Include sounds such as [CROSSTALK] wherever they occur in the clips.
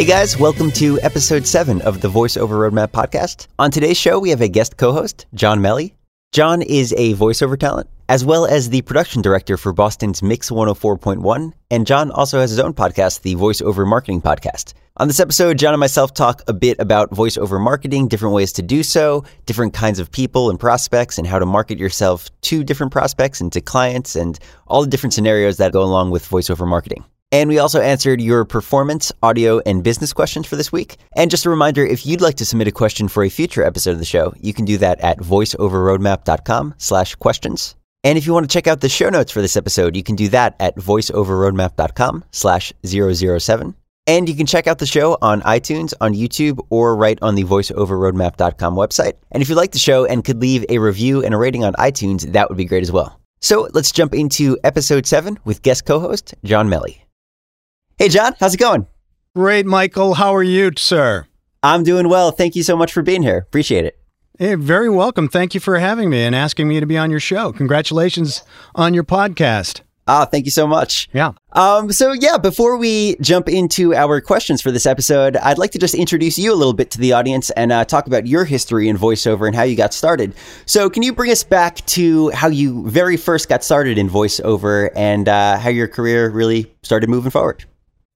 Hey guys, welcome to episode 7 of the Voiceover Roadmap podcast. On today's show, we have a guest co host, John Melley. John is a voiceover talent, as well as the production director for Boston's Mix 104.1, and John also has his own podcast, the Voiceover Marketing Podcast. On this episode, John and myself talk a bit about voiceover marketing, different ways to do so, different kinds of people and prospects, and how to market yourself to different prospects and to clients, and all the different scenarios that go along with voiceover marketing. And we also answered your performance, audio, and business questions for this week. And just a reminder, if you'd like to submit a question for a future episode of the show, you can do that at voiceoverroadmap.com slash questions. And if you want to check out the show notes for this episode, you can do that at voiceoverroadmap.com slash 007. And you can check out the show on iTunes, on YouTube, or right on the voiceoverroadmap.com website. And if you like the show and could leave a review and a rating on iTunes, that would be great as well. So let's jump into episode seven with guest co host John Melley. Hey, John, how's it going? Great, Michael. How are you, sir? I'm doing well. Thank you so much for being here. Appreciate it. Hey, very welcome. Thank you for having me and asking me to be on your show. Congratulations on your podcast. Ah, thank you so much. Yeah. Um, so yeah, before we jump into our questions for this episode, I'd like to just introduce you a little bit to the audience and uh, talk about your history in voiceover and how you got started. So, can you bring us back to how you very first got started in voiceover and uh, how your career really started moving forward?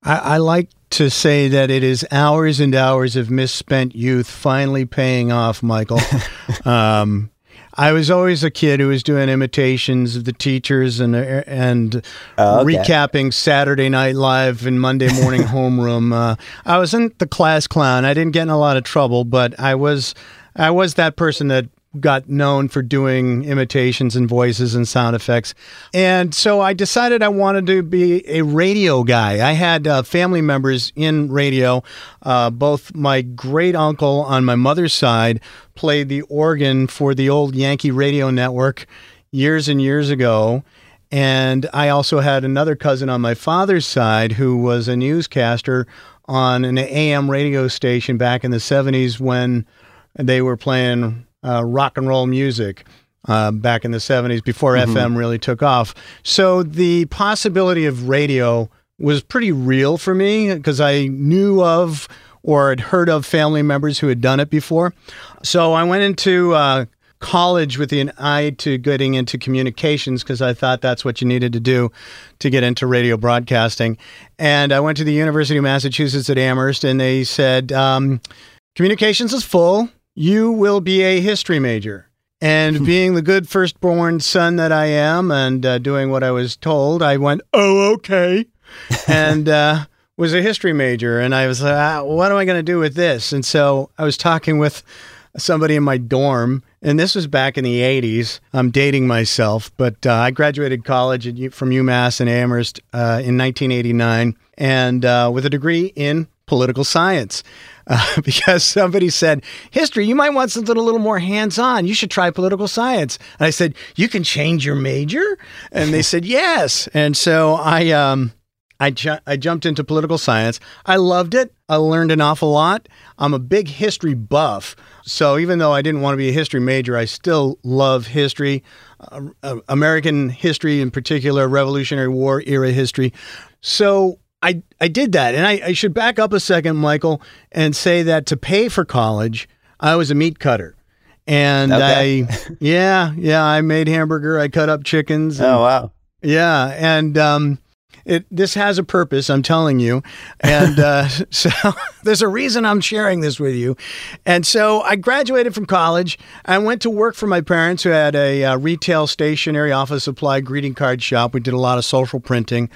I, I, like to say that it is hours and hours of misspent youth finally paying off, Michael. [LAUGHS] um, I was always a kid who was doing imitations of the teachers and and oh, okay. recapping Saturday Night Live and Monday Morning [LAUGHS] Homeroom. Uh, I wasn't the class clown. I didn't get in a lot of trouble, but I was I was that person that got known for doing imitations and voices and sound effects. And so I decided I wanted to be a radio guy. I had uh, family members in radio. Uh, both my great uncle on my mother's side played the organ for the old Yankee radio network years and years ago. And I also had another cousin on my father's side who was a newscaster on an AM radio station back in the 70s when they were playing uh, rock and roll music. Uh, back in the 70s before mm-hmm. FM really took off. So the possibility of radio was pretty real for me because I knew of or had heard of family members who had done it before. So I went into uh, college with an eye to getting into communications because I thought that's what you needed to do to get into radio broadcasting. And I went to the University of Massachusetts at Amherst and they said, um, communications is full you will be a history major. And being the good firstborn son that I am and uh, doing what I was told, I went, oh, okay. [LAUGHS] and uh, was a history major. And I was like, ah, what am I going to do with this? And so I was talking with somebody in my dorm, and this was back in the 80s. I'm dating myself, but uh, I graduated college at, from UMass in Amherst uh, in 1989 and uh, with a degree in political science [LAUGHS] uh, because somebody said, History, you might want something a little more hands on. You should try political science. And I said, You can change your major? And they said, [LAUGHS] Yes. And so I, um, I, ju- I jumped into political science. I loved it. I learned an awful lot. I'm a big history buff. So even though I didn't want to be a history major, I still love history, uh, uh, American history in particular, Revolutionary War era history. So I, I did that. And I, I should back up a second, Michael, and say that to pay for college, I was a meat cutter. And okay. I, [LAUGHS] yeah, yeah, I made hamburger. I cut up chickens. And, oh, wow. Yeah. And, um, it, this has a purpose, I'm telling you. And uh, [LAUGHS] so [LAUGHS] there's a reason I'm sharing this with you. And so I graduated from college. I went to work for my parents who had a uh, retail stationery office supply greeting card shop. We did a lot of social printing.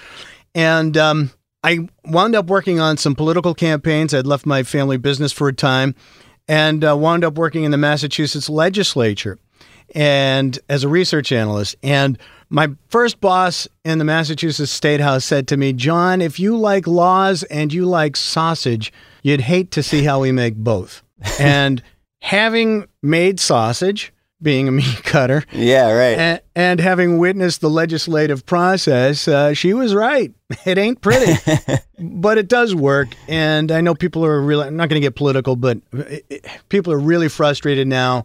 And um, I wound up working on some political campaigns. I'd left my family business for a time and uh, wound up working in the Massachusetts legislature and as a research analyst. And my first boss in the Massachusetts State House said to me, John, if you like laws and you like sausage, you'd hate to see how we make both. [LAUGHS] and having made sausage, being a [LAUGHS] meat cutter. Yeah, right. And, and having witnessed the legislative process, uh, she was right. [LAUGHS] It ain't pretty, [LAUGHS] but it does work. And I know people are really, I'm not going to get political, but it, it, people are really frustrated now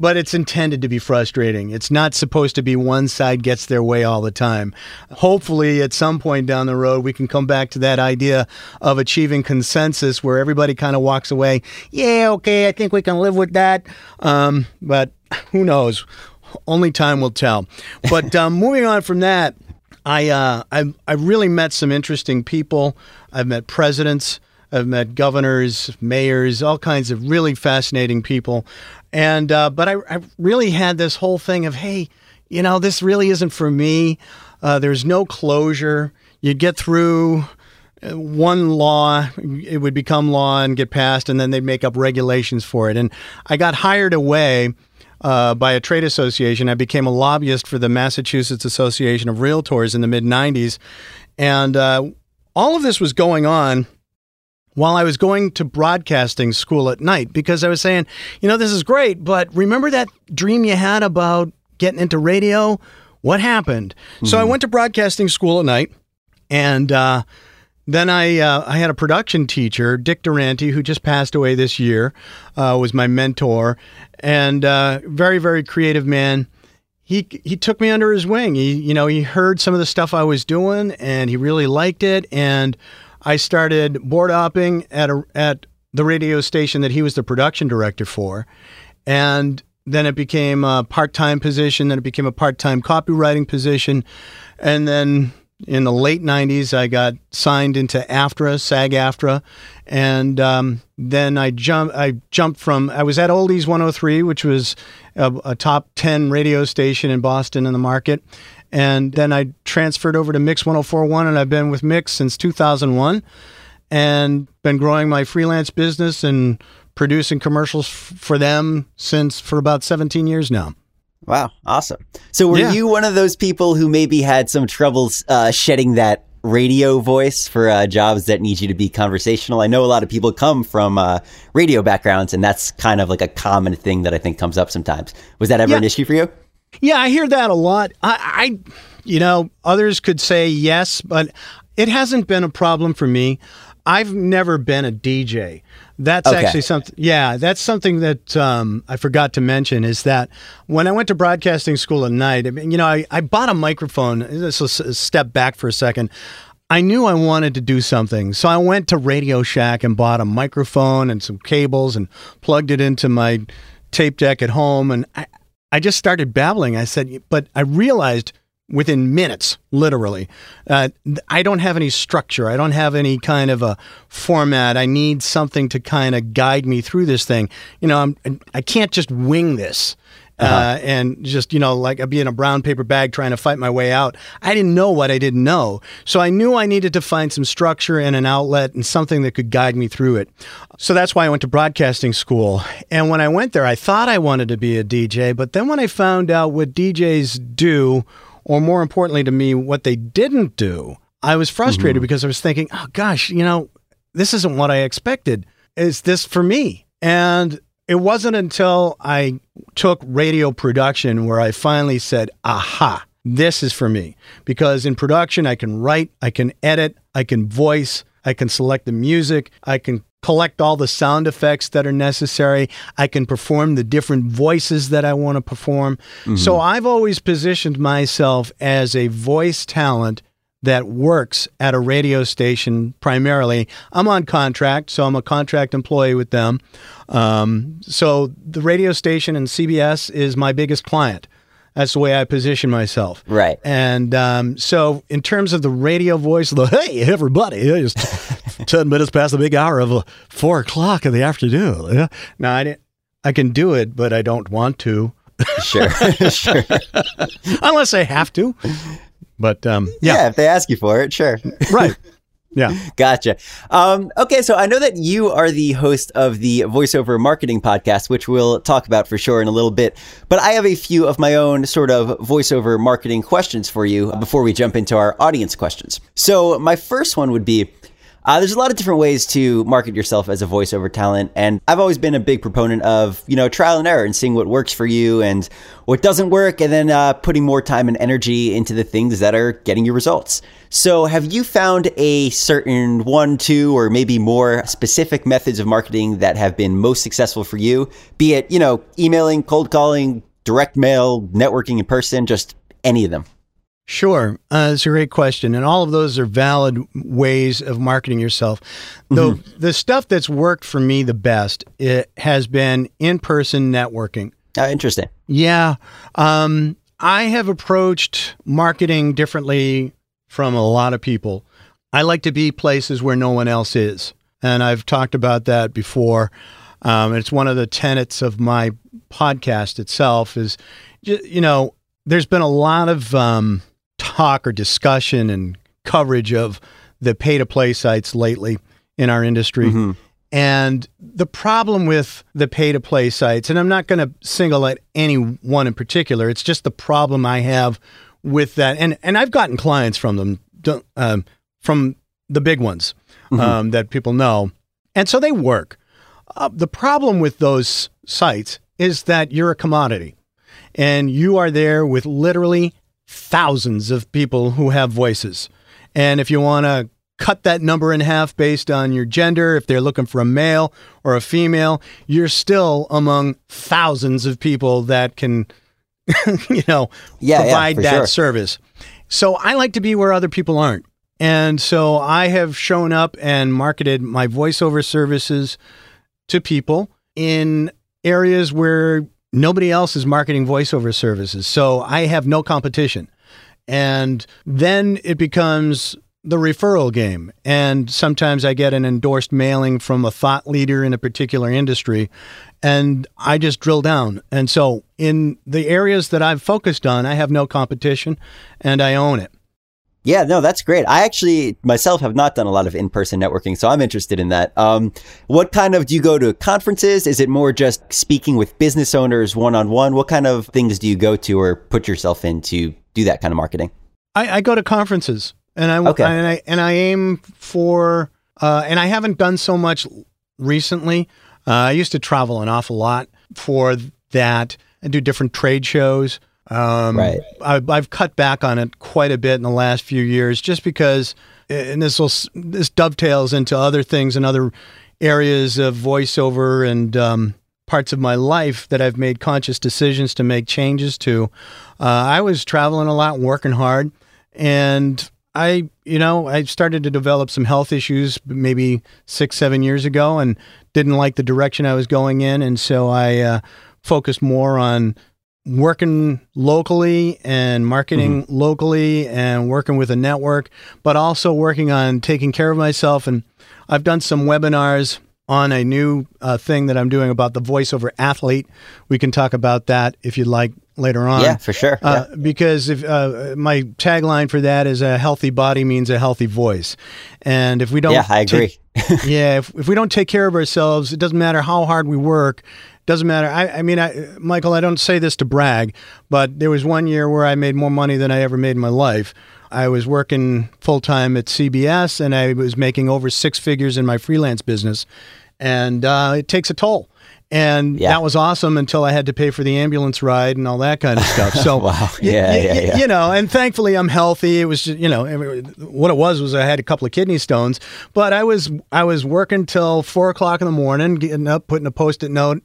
but it's intended to be frustrating. It's not supposed to be one side gets their way all the time. Hopefully, at some point down the road, we can come back to that idea of achieving consensus where everybody kind of walks away, yeah, okay, I think we can live with that. Um, but who knows? Only time will tell. But um, [LAUGHS] moving on from that, I, uh, I I really met some interesting people. I've met presidents. I've met governors, mayors, all kinds of really fascinating people. And uh, but I, I, really had this whole thing of, hey, you know, this really isn't for me. Uh, there's no closure. You'd get through uh, one law, it would become law and get passed, and then they'd make up regulations for it. And I got hired away. Uh, by a trade association. I became a lobbyist for the Massachusetts Association of Realtors in the mid 90s. And uh, all of this was going on while I was going to broadcasting school at night because I was saying, you know, this is great, but remember that dream you had about getting into radio? What happened? Mm-hmm. So I mm-hmm. went to broadcasting school at night, and uh, then I uh, I had a production teacher, Dick Durante, who just passed away this year, uh, was my mentor, and uh, very very creative man. He he took me under his wing. He you know he heard some of the stuff I was doing, and he really liked it, and I started board hopping at a, at the radio station that he was the production director for, and then it became a part-time position. Then it became a part-time copywriting position, and then in the late 90s, I got signed into AFTRA, SAG AFTRA, and um, then I jumped. I jumped from. I was at Oldies 103, which was a, a, top 10 radio station in Boston in the market, and then I transferred over to Mix 1041, and I've been with Mix since 2001 and been growing my freelance business and producing commercials f- for them since for about 17 years now. Wow, awesome. So were yeah. you one of those people who maybe had some troubles uh, shedding that radio voice for uh, jobs that need you to be conversational? I know a lot of people come from uh, radio backgrounds, and that's kind of like a common thing that I think comes up sometimes. Was that ever yeah. an issue for you? Yeah, I hear that a lot. I, I, you know, others could say yes, but it hasn't been a problem for me. I've never been a DJ. That's okay. actually something. Yeah, that's something that um, I forgot to mention. Is that when I went to broadcasting school at night, I mean, you know, I, I bought a microphone. This will step back for a second. I knew I wanted to do something, so I went to Radio Shack and bought a microphone and some cables and plugged it into my tape deck at home. And I, I just started babbling. I said, but I realized within minutes, literally, uh, I don't have any structure. I don't have any kind of a format. I need something to kind of guide me through this thing. You know, I'm, I can't just wing this. Uh-huh. Uh, and just you know like I'd be in a brown paper bag trying to fight my way out. I didn't know what I didn't know, so I knew I needed to find some structure and an outlet and something that could guide me through it. So that's why I went to broadcasting school. And when I went there, I thought I wanted to be a DJ, but then when I found out what DJs do, or more importantly to me, what they didn't do, I was frustrated mm-hmm. because I was thinking, oh gosh, you know, this isn't what I expected. Is this for me? And it wasn't until I took radio production where I finally said, aha, this is for me. Because in production, I can write, I can edit, I can voice, I can select the music, I can collect all the sound effects that are necessary, I can perform the different voices that I want to perform. Mm-hmm. So I've always positioned myself as a voice talent that works at a radio station primarily. I'm on contract, so I'm a contract employee with them. Um, so the radio station and CBS is my biggest client. That's the way I position myself. Right. And um, so, in terms of the radio voice, the hey, everybody, it's [LAUGHS] 10 minutes past the big hour of uh, four o'clock in the afternoon. Yeah. No, I, I can do it, but I don't want to. sure. [LAUGHS] [LAUGHS] sure. Unless I have to. But um, yeah. yeah, if they ask you for it, sure. right. Yeah. [LAUGHS] Gotcha. Um, okay, so I know that you are the host of the voiceover marketing podcast, which we'll talk about for sure in a little bit. But I have a few of my own sort of voiceover marketing questions for you before we jump into our audience questions. So, my first one would be Uh, there's a lot of different ways to market yourself as a voiceover talent, and I've always been a big proponent of you know trial and error and seeing what works for you and what doesn't work, and then uh, putting more time and energy into the things that are getting you results. So, have you found a certain one, two, or maybe more specific methods of marketing that have been most successful for you? Be it you know emailing, cold calling, direct mail, networking in person, just any of them. Sure. Uh, it's a great question. And all of those are valid ways of marketing yourself. Though mm-hmm. the stuff that's worked for me the best it has been in person networking. Uh, interesting. Yeah. Um, I have approached marketing differently from a lot of people. I like to be places where no one else is. And I've talked about that before. Um, it's one of the tenets of my podcast itself is, you know, there's been a lot of um, talk or discussion and coverage of the pay to play sites lately in our industry. Mm-hmm. And the problem with the pay to play sites, and I'm not going to single out any one in particular, it's just the problem I have with that. And, and I've gotten clients from them, um, from the big ones mm-hmm. um, that people know. And so they work. Uh, the problem with those sites is that you're a commodity and you are there with literally thousands of people who have voices. And if you want to cut that number in half based on your gender, if they're looking for a male or a female, you're still among thousands of people that can, [LAUGHS] you know, yeah, provide yeah, that sure. service. So I like to be where other people aren't. And so I have shown up and marketed my voiceover services to people in areas where nobody else is marketing voiceover services. So I have no competition. And then it becomes the referral game. And sometimes I get an endorsed mailing from a thought leader in a particular industry, and I just drill down. And so in the areas that I've focused on, I have no competition and I own it. Yeah, no, that's great. I actually myself have not done a lot of in-person networking, so I'm interested in that. Um, what kind of do you go to conferences? Is it more just speaking with business owners one-on-one? What kind of things do you go to or put yourself in to do that kind of marketing? I, I go to conferences, and I okay. and I and I aim for, uh, and I haven't done so much recently. Uh, I used to travel an awful lot for that and do different trade shows. Um, right. I, I've cut back on it quite a bit in the last few years, just because, and this will this dovetails into other things and other areas of voiceover and um, parts of my life that I've made conscious decisions to make changes to. Uh, I was traveling a lot, working hard, and I, you know, I started to develop some health issues maybe six, seven years ago, and didn't like the direction I was going in, and so I uh, focused more on working locally and marketing mm-hmm. locally and working with a network, but also working on taking care of myself. And I've done some webinars on a new uh, thing that I'm doing about the voiceover athlete. We can talk about that if you'd like later on. Yeah, for sure. Uh, yeah. Because if uh, my tagline for that is a healthy body means a healthy voice, and if we don't, yeah, I agree. Take, [LAUGHS] yeah, if, if we don't take care of ourselves, it doesn't matter how hard we work. Doesn't matter. I, I mean, I, Michael, I don't say this to brag, but there was one year where I made more money than I ever made in my life. I was working full time at CBS, and I was making over six figures in my freelance business, and uh, it takes a toll. And yeah. that was awesome until I had to pay for the ambulance ride and all that kind of stuff. So, [LAUGHS] wow. yeah, y- yeah, yeah. you know, and thankfully I'm healthy. It was, just, you know, what it was was I had a couple of kidney stones, but I was I was working till four o'clock in the morning, getting up, putting a post-it note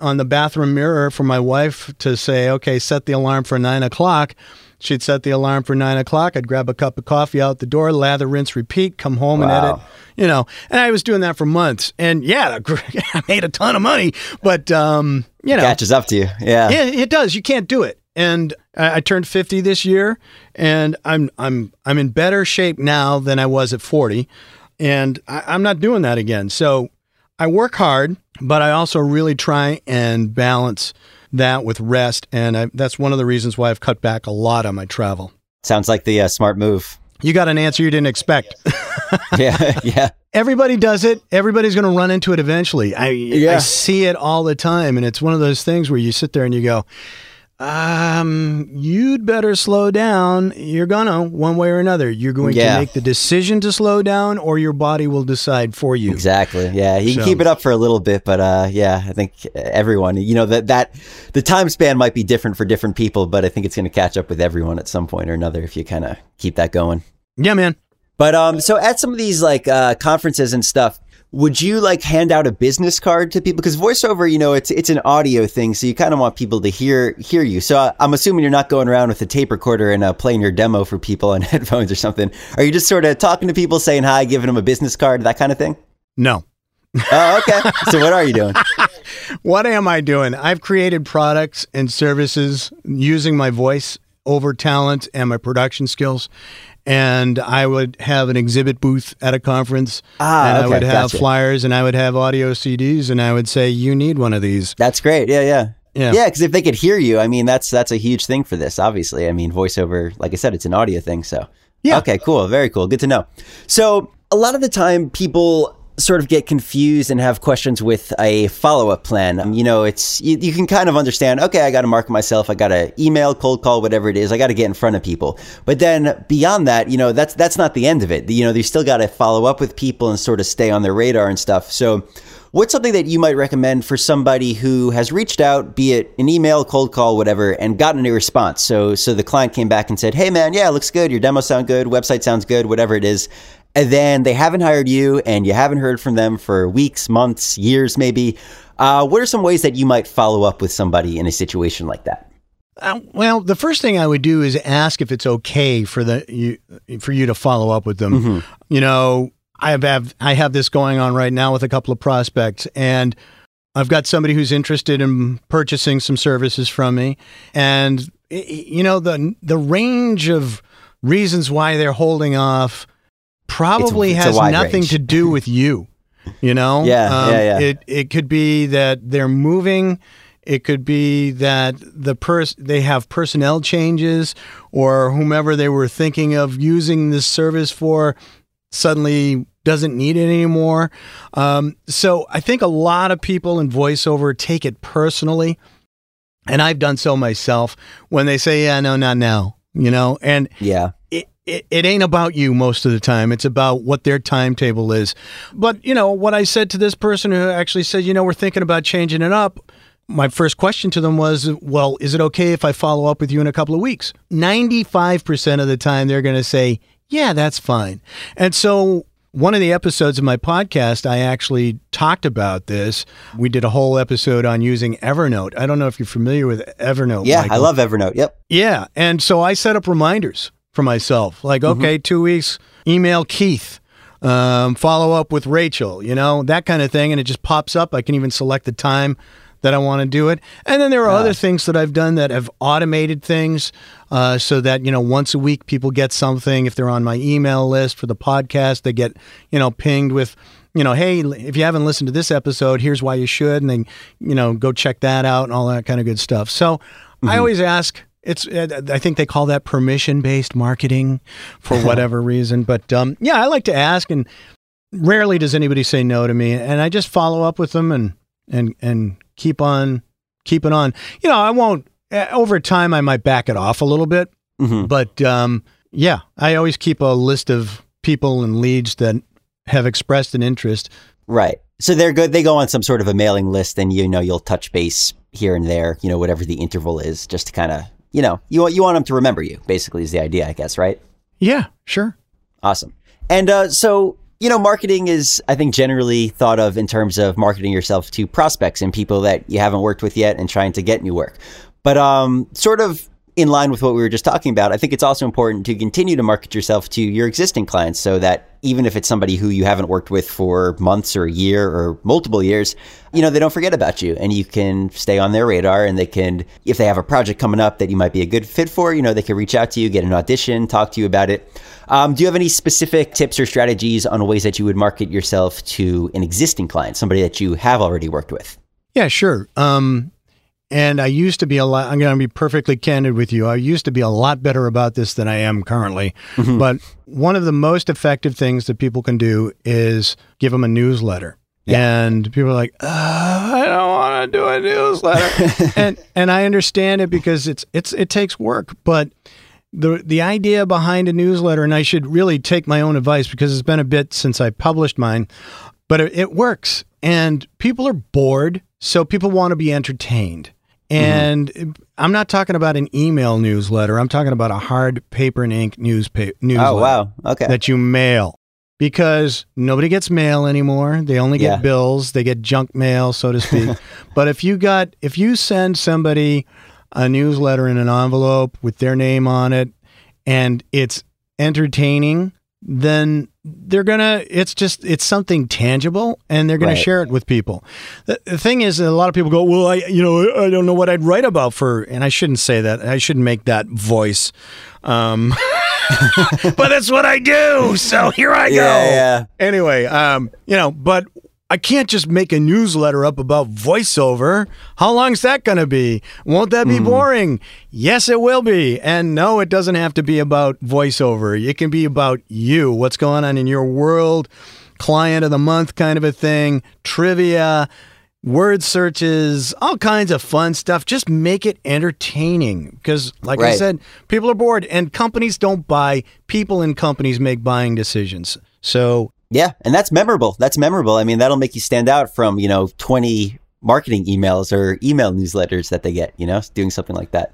on the bathroom mirror for my wife to say, okay, set the alarm for nine o'clock. She'd set the alarm for nine o'clock. I'd grab a cup of coffee out the door, lather, rinse, repeat, come home wow. and edit. You know, and I was doing that for months. And yeah, [LAUGHS] I made a ton of money, but um, you know, it catches up to you. Yeah, it, it does. You can't do it. And I, I turned fifty this year, and I'm I'm I'm in better shape now than I was at forty, and I, I'm not doing that again. So I work hard, but I also really try and balance that with rest. And I, that's one of the reasons why I've cut back a lot on my travel. Sounds like the uh, smart move. You got an answer you didn't expect. [LAUGHS] yeah, [LAUGHS] yeah. Everybody does it. Everybody's going to run into it eventually. I, yeah. I see it all the time. And it's one of those things where you sit there and you go, um, you'd better slow down. You're gonna, one way or another. You're going Yeah. to make the decision to slow down, or your body will decide for you. Exactly. Yeah, you can keep it up for a little bit, but uh, yeah, I think everyone, you know, that that the time span might be different for different people, but I think it's going to catch up with everyone at some point or another if you kind of keep that going. Yeah, man. But um, so at some of these like uh, conferences and stuff, would you like hand out a business card to people? Because voiceover, you know, it's it's an audio thing, so you kind of want people to hear hear you. So I, I'm assuming you're not going around with a tape recorder and uh, playing your demo for people on [LAUGHS] headphones or something. Are you just sort of talking to people, saying hi, giving them a business card, that kind of thing? No. Oh, okay. so what are you doing? [LAUGHS] What am I doing? I've created products and services using my voice over talent and my production skills. And I would have an exhibit booth at a conference. Ah, and I would have gotcha. flyers and I would have audio CDs and I would say, You need one of these. That's great. Yeah, yeah. Yeah. Yeah, because if they could hear you, I mean, that's that's a huge thing for this. Obviously, I mean, voiceover, like I said, it's an audio thing. So, Yeah. Okay, cool. Very cool. Good to know. So, a lot of the time, people sort of get confused and have questions with a follow-up plan. Um, you know, it's you, you can kind of understand. Okay, I got to market myself. I got to email, cold call, whatever it is. I got to get in front of people. But then beyond that, you know, that's that's not the end of it. You know, you still got to follow up with people and sort of stay on their radar and stuff. So. What's something that you might recommend for somebody who has reached out, be it an email, cold call, whatever, and gotten a response? So, so the client came back and said, "Hey, man, yeah, looks good. Your demo sound good. Website sounds good. Whatever it is." And then they haven't hired you, and you haven't heard from them for weeks, months, years, maybe. Uh, what are some ways that you might follow up with somebody in a situation like that? Uh, well, the first thing I would do is ask if it's okay for the you for you to follow up with them. Mm-hmm. You know, I have, I have this going on right now with a couple of prospects, and I've got somebody who's interested in purchasing some services from me, and you know the the range of reasons why they're holding off probably It's it's has nothing range. to do with you. You know, Um, Yeah, yeah, yeah. It it could be that they're moving. It could be that the pers- they have personnel changes, or whomever they were thinking of using this service for suddenly doesn't need it anymore. Um, so I think a lot of people in voiceover take it personally, and I've done so myself. When they say, "Yeah, no, not now," you know, and Yeah, it, it, ain't about you most of the time. It's about what their timetable is. But, you know, what I said to this person who actually said, you know, we're thinking about changing it up. My first question to them was, well, is it okay if I follow up with you in a couple of weeks? 95% of the time, they're going to say, yeah, that's fine. And so, one of the episodes of my podcast, I actually talked about this. We did a whole episode on using Evernote. I don't know if you're familiar with Evernote. yeah. I love Evernote. Yep. Yeah. And so I set up reminders for myself like, okay, two weeks, email Keith, um, follow up with Rachel, you know, that kind of thing. And it just pops up. I can even select the time that I want to do it. And then there are other things that I've done that have automated things uh, so that, you know, once a week people get something. If they're on my email list for the podcast, they get, you know, pinged with, you know, hey, if you haven't listened to this episode, here's why you should. And then, you know, go check that out and all that kind of good stuff. So I always ask, it's uh, I think they call that permission based marketing for [LAUGHS] whatever reason. But um, yeah, I like to ask, and rarely does anybody say no to me, and I just follow up with them and and and keep on keeping on. You know, I won't uh, over time. I might back it off a little bit, Mhm. but um, yeah, I always keep a list of people and leads that have expressed an interest. Right. So they're good. They go on some sort of a mailing list, and you know you'll touch base here and there. You know whatever the interval is, just to kind of you know you want you want them to remember you. Basically, is the idea, I guess. Right. Yeah, sure. Awesome. And uh, so you know, marketing is I think generally thought of in terms of marketing yourself to prospects and people that you haven't worked with yet, and trying to get new work. But um, sort of in line with what we were just talking about, I think it's also important to continue to market yourself to your existing clients so that even if it's somebody who you haven't worked with for months or a year or multiple years, you know, they don't forget about you and you can stay on their radar and they can, if they have a project coming up that you might be a good fit for, you know, they can reach out to you, get an audition, talk to you about it. Um, do you have any specific tips or strategies on ways that you would market yourself to an existing client, somebody that you have already worked with? Yeah, sure. Um, and I used to be a lot, I'm going to be perfectly candid with you. I used to be a lot better about this than I am currently. But one of the most effective things that people can do is give them a newsletter. And people are like, uh, I don't want to do a newsletter. [LAUGHS] and and I understand it because it's it's it takes work, but the the idea behind a newsletter, and I should really take my own advice because it's been a bit since I published mine, but it, it works, and people are bored, so people want to be entertained. Mm-hmm. And I'm not talking about an email newsletter. I'm talking about a hard paper and ink newspaper oh, newsletter Oh wow. Okay. that you mail because nobody gets mail anymore. They only get Yeah. bills. They get junk mail, so to speak. [LAUGHS] but if you got if you send somebody a newsletter in an envelope with their name on it and it's entertaining, then they're gonna it's just it's something tangible and they're gonna Right. share it with people the, the thing is a lot of people go well i you know i don't know what i'd write about for and i shouldn't say that i shouldn't make that voice um [LAUGHS] but that's what I do. So here I go. Yeah, yeah. Anyway, um, you know, but I can't just make a newsletter up about voiceover. How long's that going to be? Won't that be hmm. boring? Yes, it will be. And no, it doesn't have to be about voiceover. It can be about you, what's going on in your world, client of the month kind of a thing, trivia, word searches, all kinds of fun stuff. Just make it entertaining because, like I said, people are bored and companies don't buy. People in companies make buying decisions. So, Yeah, and that's memorable. That's memorable. I mean, that'll make you stand out from, you know, 20 marketing emails or email newsletters that they get, you know, doing something like that.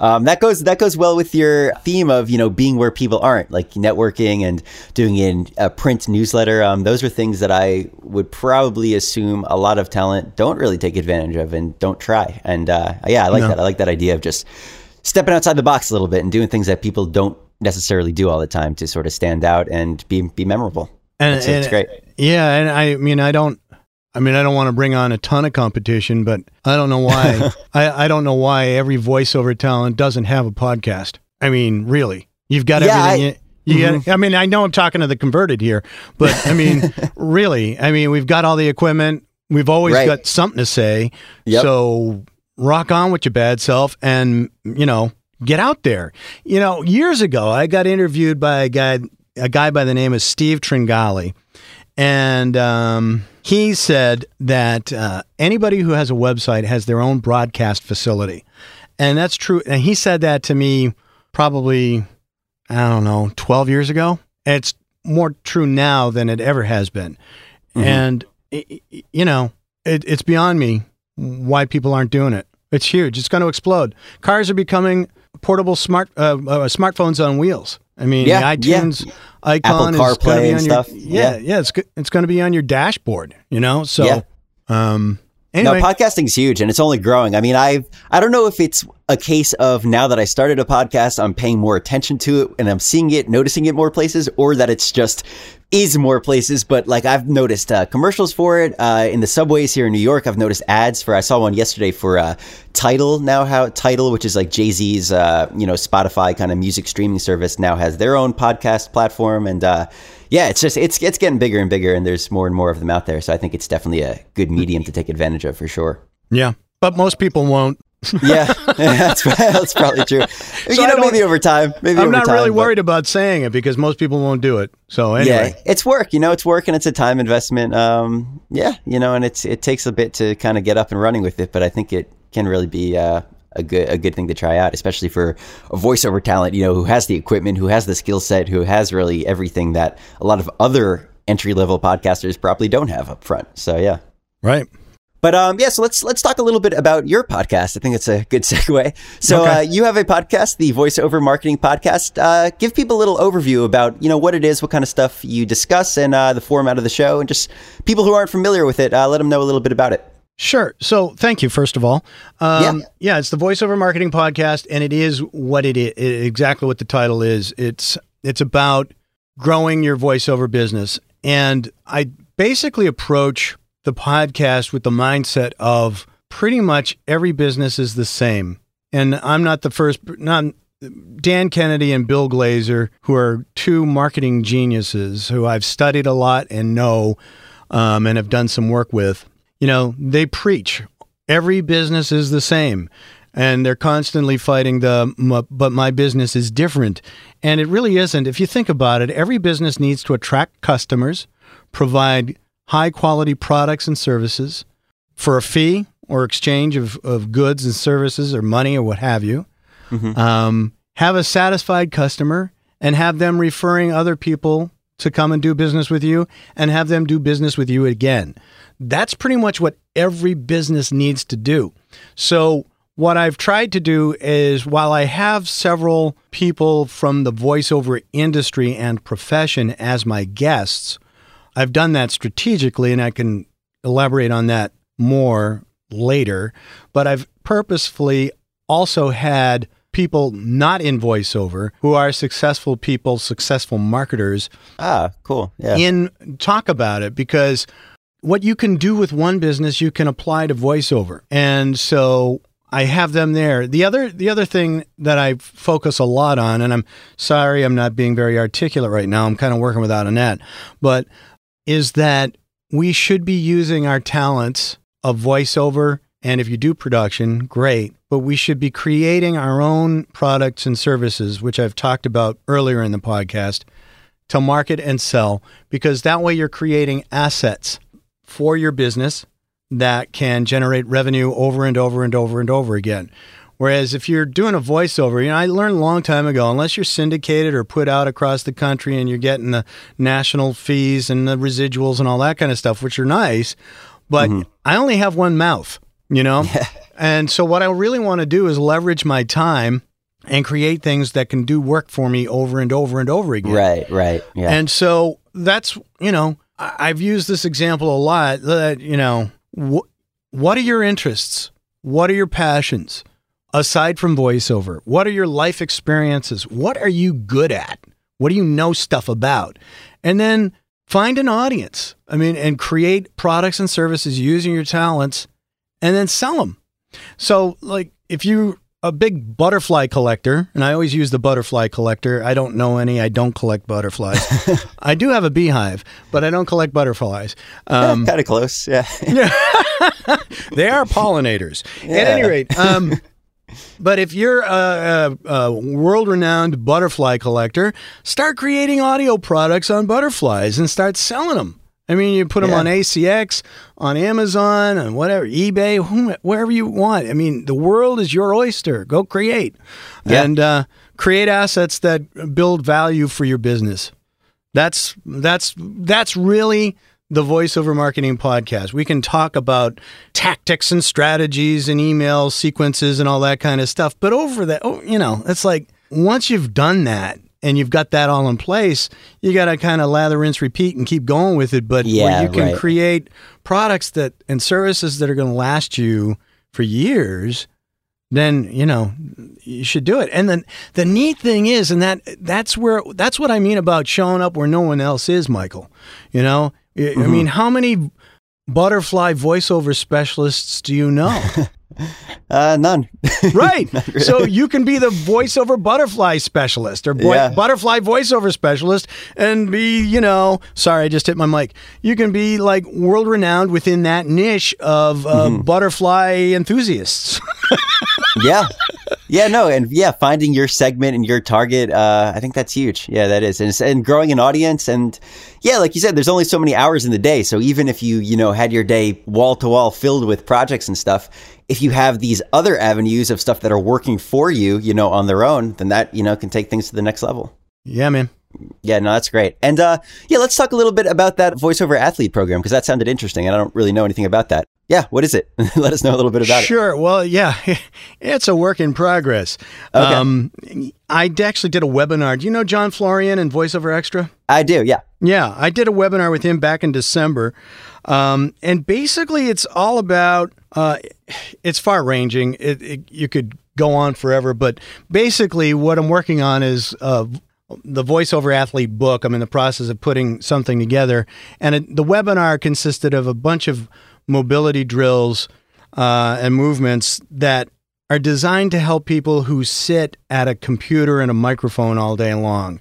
Um, that goes that goes well with your theme of you know being where people aren't, like networking and doing in a print newsletter. Um, those are things that I would probably assume a lot of talent don't really take advantage of and don't try. And uh, yeah, I like No. that. I like that idea of just stepping outside the box a little bit and doing things that people don't necessarily do all the time to sort of stand out and be be memorable. And, It's, it's great. Yeah, and I mean, I don't. I mean, I don't want to bring on a ton of competition, but I don't know why. [LAUGHS] I, I don't know why every voiceover talent doesn't have a podcast. I mean, really, you've got Yeah, everything. you, you Mhm. got, I mean, I know I'm talking to the converted here, but I mean, [LAUGHS] really, I mean, we've got all the equipment. We've always Right. got something to say. Yep. So rock on with your bad self, and you know, get out there. You know, years ago, I got interviewed by a guy, a guy by the name of Steve Tringali. And um, he said that uh, anybody who has a website has their own broadcast facility. And that's true. And he said that to me probably, I don't know, 12 years ago. And it's more true now than it ever has been. Mhm. And, you know, it, it's beyond me why people aren't doing it. It's huge. It's going to explode. Cars are becoming portable smart uh, uh, smartphones on wheels. I mean, Yeah, the yeah. iTunes icon Apple is going to be on stuff. your yeah, yeah. It's it's going to be on your dashboard. You know, so Yeah. um. Anyway, No, podcasting's huge and it's only growing. I mean, I've I don't know if it's a case of now that I started a podcast, I'm paying more attention to it and I'm seeing it, noticing it more places, or that it's just is more places. But like I've noticed uh, commercials for it uh, in the subways here in New York. I've noticed ads for. I saw one yesterday for uh, Tidal now. How Tidal, which is like Jay Z's, uh, you know, Spotify kind of music streaming service, now has their own podcast platform and. Yeah, it's just it's it's getting bigger and bigger, and there's more and more of them out there. So I think it's definitely a good medium to take advantage of for sure. yeah, but most people won't. [LAUGHS] Yeah, [LAUGHS] that's that's probably true. I you know, maybe over time. Maybe over. I'm not time, really but- worried about saying it because most people won't do it. So anyway, Yeah, it's work. You know, it's work, and it's a time investment. Um, yeah, you know, and it's it takes a bit to kind of get up and running with it, but I think it can really be uh, a good a good thing to try out, especially for a voiceover talent. You know, who has the equipment, who has the skill set, who has really everything that a lot of other entry level podcasters probably don't have up front. So yeah. right. But um, yeah, so let's let's talk a little bit about your podcast. I think it's a good [LAUGHS] segue. So Okay. uh, you have a podcast, the Voiceover Marketing Podcast. Uh, give people a little overview about you know what it is, what kind of stuff you discuss, and uh, the format of the show, and just people who aren't familiar with it, uh, let them know a little bit about it. Sure. So thank you, first of all. Um, Yeah. yeah. it's the voiceover marketing podcast, and it is what it is exactly what the title is. It's it's about growing your voiceover business, and I basically approach the podcast with the mindset of pretty much every business is the same, and I'm not the first. Not Dan Kennedy and Bill Glazer, who are two marketing geniuses who I've studied a lot and know um, and have done some work with, you know, they preach every business is the same. And they're constantly fighting the, but my business is different. And it really isn't. If you think about it, every business needs to attract customers, provide high quality products and services for a fee or exchange of, of goods and services or money or what have you. Um, have a satisfied customer and have them referring other people to come and do business with you and have them do business with you again. That's pretty much what every business needs to do. So, what I've tried to do is while I have several people from the voiceover industry and profession as my guests, I've done that strategically and I can elaborate on that more later. But I've purposefully also had people not in voiceover who are successful people, successful marketers Ah, cool. Yeah. in talk about it because what you can do with one business you can apply to voiceover. And so I have them there. The other the other thing that I focus a lot on and I'm sorry I'm not being very articulate right now. I'm kind of working without a net, but is that we should be using our talents of voiceover and if you do production, great, but we should be creating our own products and services, which I've talked about earlier in the podcast to market and sell because that way you're creating assets for your business that can generate revenue over and over and over and over again. Whereas if you're doing a voiceover, you know, I learned a long time ago, unless you're syndicated or put out across the country and you're getting the national fees and the residuals and all that kind of stuff, which are nice, but mm-hmm. I only have one mouth, you know? [LAUGHS] and so what I really want to do is leverage my time and create things that can do work for me over and over and over again. Right, right. Yeah. And so that's, you know, I've used this example a lot that, you know, wh- what are your interests? What are your passions? Aside from voiceover, what are your life experiences? What are you good at? What do you know stuff about? And then find an audience. I mean, and create products and services using your talents and then sell them. So, like, if you a big butterfly collector, and I always use the butterfly collector. I don't know any. I don't collect butterflies. [LAUGHS] I do have a beehive, but I don't collect butterflies. Um, [LAUGHS] kind of close. Yeah. [LAUGHS] they are pollinators. At any rate, um, but if you're a, a, a world-renowned butterfly collector, start creating audio products on butterflies and start selling them. I mean, you put them Yeah. on ACX, on Amazon, and whatever, eBay, wherever you want. I mean, the world is your oyster. Go create Yeah. and uh, create assets that build value for your business. That's that's that's really the voiceover marketing podcast. We can talk about tactics and strategies and email sequences and all that kind of stuff. But over that, oh, you know, it's like once you've done that and you've got that all in place, you got to kind of lather, rinse, repeat, and keep going with it. But Yeah, where you can right. create products that and services that are going to last you for years, then you know you should do it. And then the neat thing is, and that that's where that's what I mean about showing up where no one else is, Michael. You know, I- I Mm-hmm. mean, how many butterfly voiceover specialists do you know? [LAUGHS] [LAUGHS] Uh, none. [LAUGHS] right. So you can be the voiceover butterfly specialist or boy, Yeah. butterfly voiceover specialist and be, you know, sorry, I just hit my mic. You can be like world renowned within that niche of uh, Mm-hmm. butterfly enthusiasts. [LAUGHS] yeah. Yeah, no, and yeah, finding your segment and your target, uh, I think that's huge. Yeah, that is, and, and growing an audience, and yeah, like you said, there's only so many hours in the day. So even if you, you know, had your day wall to wall filled with projects and stuff, if you have these other avenues of stuff that are working for you, you know, on their own, then that you know can take things to the next level. Yeah, man. Yeah, no, that's great. And uh, yeah, let's talk a little bit about that voiceover athlete program because that sounded interesting, and I don't really know anything about that. Yeah, what is it? [LAUGHS] Let us know a little bit about it. Sure. Well, yeah, [LAUGHS] it's a work in progress. Okay. Um, I actually did a webinar. Do you know John Florian and VoiceOver Extra? I do. Yeah. Yeah, I did a webinar with him back in December. Um, and basically, it's all about uh, it's far ranging. It, it, you could go on forever, but basically, what I'm working on is uh, the voiceover athlete book. I'm in the process of putting something together, and it, the webinar consisted of a bunch of mobility drills uh, and movements that are designed to help people who sit at a computer and a microphone all day long.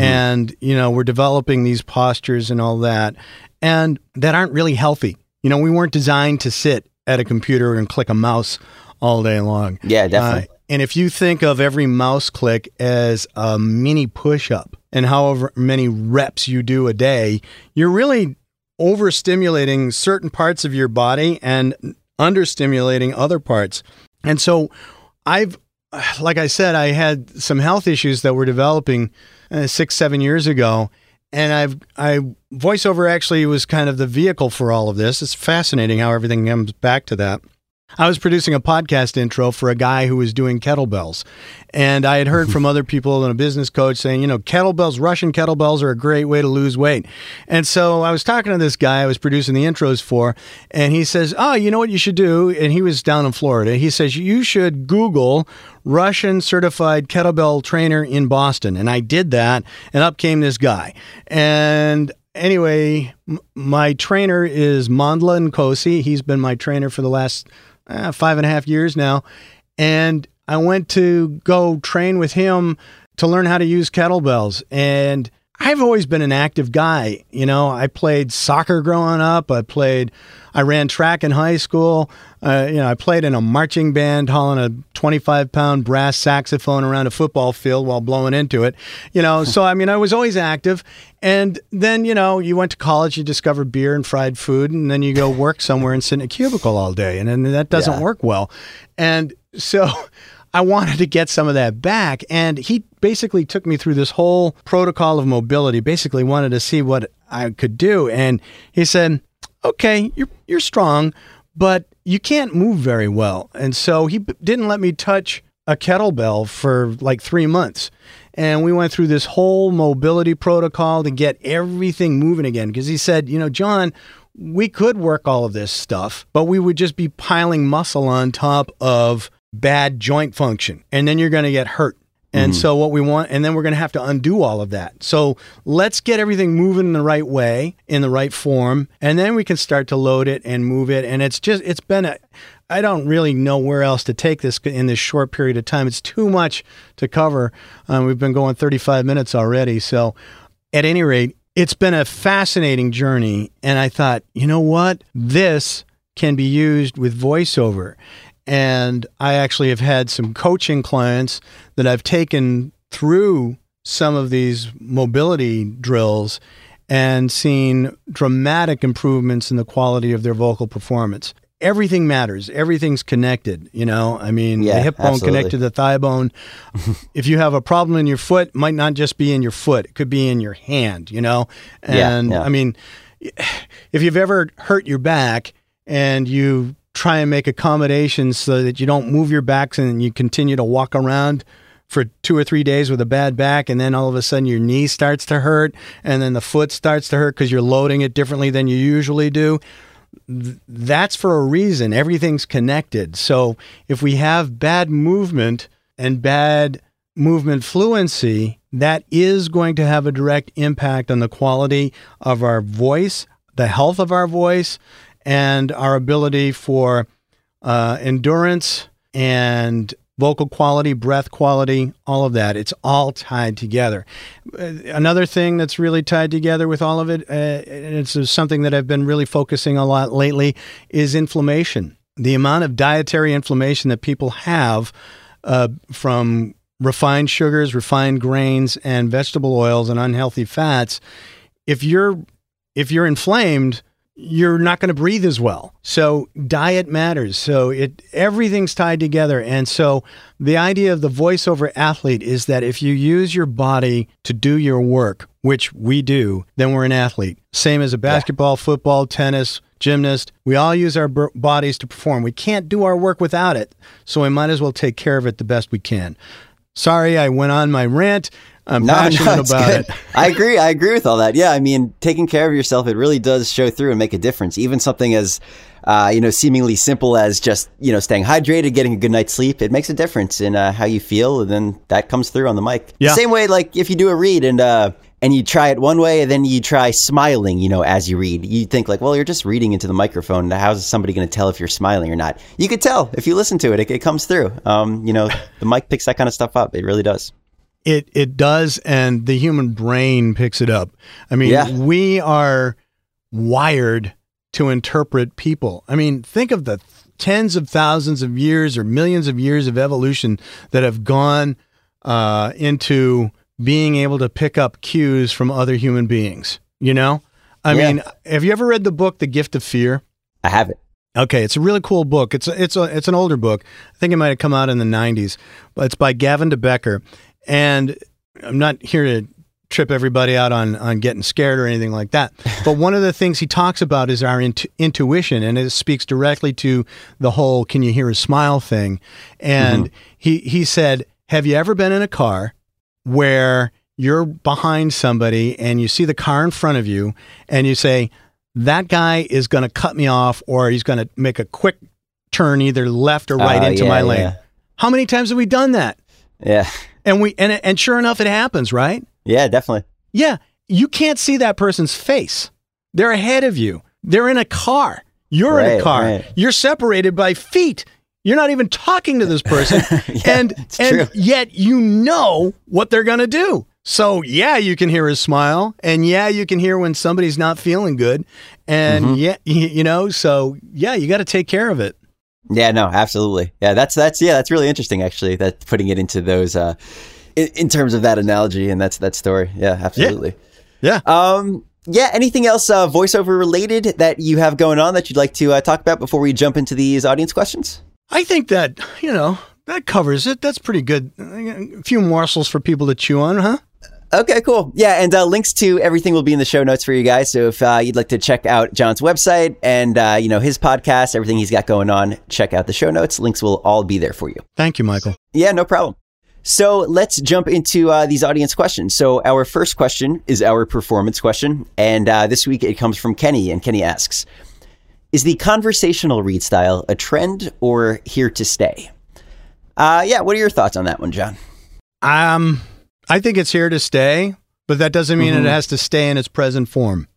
And, you know, we're developing these postures and all that, and that aren't really healthy. You know, we weren't designed to sit at a computer and click a mouse all day long. Yeah, definitely. Uh, and if you think of every mouse click as a mini push up and however many reps you do a day, you're really overstimulating certain parts of your body and understimulating other parts. And so I've, like I said, I had some health issues that were developing uh, six, seven years ago. And I've, I, voiceover actually was kind of the vehicle for all of this. It's fascinating how everything comes back to that. I was producing a podcast intro for a guy who was doing kettlebells. And I had heard from other people and a business coach saying, you know, kettlebells, Russian kettlebells are a great way to lose weight. And so I was talking to this guy I was producing the intros for, and he says, Oh, you know what you should do? And he was down in Florida. He says, You should Google Russian certified kettlebell trainer in Boston. And I did that, and up came this guy. And anyway, m- my trainer is Mandla Nkosi. He's been my trainer for the last uh, five and a half years now. And I went to go train with him to learn how to use kettlebells. And I've always been an active guy. You know, I played soccer growing up. I played, I ran track in high school. Uh, you know, I played in a marching band hauling a 25 pound brass saxophone around a football field while blowing into it. You know, so I mean, I was always active. And then, you know, you went to college, you discover beer and fried food, and then you go work somewhere and sit in a cubicle all day. And then that doesn't Yeah. work well. And so, I wanted to get some of that back. And he basically took me through this whole protocol of mobility, basically wanted to see what I could do. And he said, okay, you're, you're strong, but you can't move very well. And so he didn't let me touch a kettlebell for like three months. And we went through this whole mobility protocol to get everything moving again. Because he said, you know, John, we could work all of this stuff, but we would just be piling muscle on top of bad joint function. And then you're going to get hurt. And so, what we want, and then we're going to have to undo all of that. So, let's get everything moving in the right way, in the right form, and then we can start to load it and move it. And it's just, it's been a, I don't really know where else to take this in this short period of time. It's too much to cover. Um, we've been going 35 minutes already. So, at any rate, it's been a fascinating journey. And I thought, you know what? This can be used with voiceover. And I actually have had some coaching clients that I've taken through some of these mobility drills and seen dramatic improvements in the quality of their vocal performance. Everything matters. Everything's connected. You know, I mean, Yeah, the hip bone absolutely. connected to the thigh bone. [LAUGHS] if you have a problem in your foot, it might not just be in your foot. It could be in your hand. You know, Yeah, and yeah. I mean, [SIGHS] if you've ever hurt your back and you try and make accommodations so that you don't move your backs and you continue to walk around for two or three days with a bad back and then all of a sudden your knee starts to hurt and then the foot starts to hurt because you're loading it differently than you usually do. That's for a reason. Everything's connected. So if we have bad movement and bad movement fluency that is going to have a direct impact on the quality of our voice the health of our voice and our ability for uh, endurance and vocal quality, breath quality, all of that. It's all tied together. Uh, Another thing that's really tied together with all of it, uh, and it's something that I've been really focusing a lot lately, is inflammation. The amount of dietary inflammation that people have uh, from refined sugars, refined grains, and vegetable oils and unhealthy fats. If you're if you're inflamed, you're not going to breathe as well. So diet matters. So it everything's tied together. And so the idea of the voiceover athlete is that if you use your body to do your work, which we do, then we're an athlete. Same as a basketball, football, tennis, gymnast. We all use our b- bodies to perform. We can't do our work without it. So we might as well take care of it the best we can. Sorry, I went on my rant. I'm passionate it's about good. it. I agree. I agree with all that. Yeah, I mean, taking care of yourself, it really does show through and make a difference. Even something as, uh, you know, seemingly simple as just, you know, staying hydrated, getting a good night's sleep, it makes a difference in uh, how you feel, and then that comes through on the mic. Yeah. Same way, like if you do a read and uh, and you try it one way, and then you try smiling, you know, as you read, you think like, well, you're just reading into the microphone. How's somebody going to tell if you're smiling or not? You could tell if you listen to it; it, it comes through. Um, you know, the mic picks that kind of stuff up. It really does. It it does, and the human brain picks it up. I mean, Yeah. we are wired to interpret people. I mean, think of the tens of thousands of years or millions of years of evolution that have gone uh, into being able to pick up cues from other human beings. You know, I Yeah. mean, have you ever read the book The Gift of Fear? I have it. Okay, it's a really cool book. It's a, it's a, it's an older book. I think it might have come out in the '90s, but it's by Gavin de Becker. And I'm not here to trip everybody out on on getting scared or anything like that. [LAUGHS] But one of the things he talks about is our intu- intuition, and it speaks directly to the whole "can you hear a smile" thing. And mm-hmm. he he said, "Have you ever been in a car where you're behind somebody and you see the car in front of you, and you say?" that guy is going to cut me off or he's going to make a quick turn either left or right Oh, into yeah, my lane. yeah. How many times have we done that? Yeah. And we and and sure enough it happens, right? Yeah, definitely. Yeah, you can't see that person's face. They're ahead of you. They're in a car. You're in a car. right. You're separated by feet. You're not even talking to this person. [LAUGHS] Yeah, and and true. yet you know what they're going to do. So, yeah, you can hear his smile and yeah, you can hear when somebody's not feeling good. And Mm-hmm. yeah, [LAUGHS] you know, so yeah, you got to take care of it. Yeah, no, absolutely. Yeah, that's that's yeah, that's really interesting actually. That putting it into those uh in, in terms of that analogy and that's that story. Yeah, absolutely. Yeah. Um yeah, anything else uh voiceover related that you have going on that you'd like to uh, talk about before we jump into these audience questions? I think that, you know, that covers it. That's pretty good. A few morsels for people to chew on, huh? Okay, cool. Yeah, and uh, links to everything will be in the show notes for you guys. So if uh, you'd like to check out John's website and uh, you know his podcast, everything he's got going on, check out the show notes. Links will all be there for you. Thank you, Michael. Yeah, no problem. So let's jump into uh, these audience questions. So our first question is our performance question, and uh, this week it comes from Kenny, and Kenny asks: Is the conversational read style a trend or here to stay? Uh, yeah, what are your thoughts on that one, John? Um, I think it's here to stay, but that doesn't mean Mhm. it has to stay in its present form.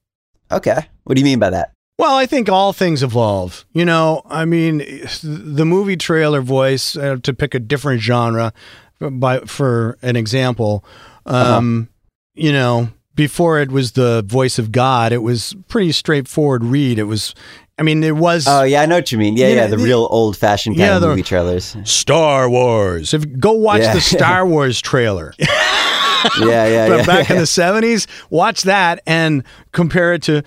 Okay, what do you mean by that? Well, I think all things evolve. You know, I mean, the movie trailer voice, uh, to pick a different genre, by for an example, um, you know, before it was the voice of God, it was pretty straightforward read. It was, I mean, it was Oh yeah, I know what you mean. Yeah, Yeah, yeah, the, the- real old fashioned kind Yeah, of the- movie trailers. Star Wars. If go watch Yeah. the Star [LAUGHS] Wars trailer. Yeah, yeah, [LAUGHS] But yeah. back in the 70s, watch that and compare it to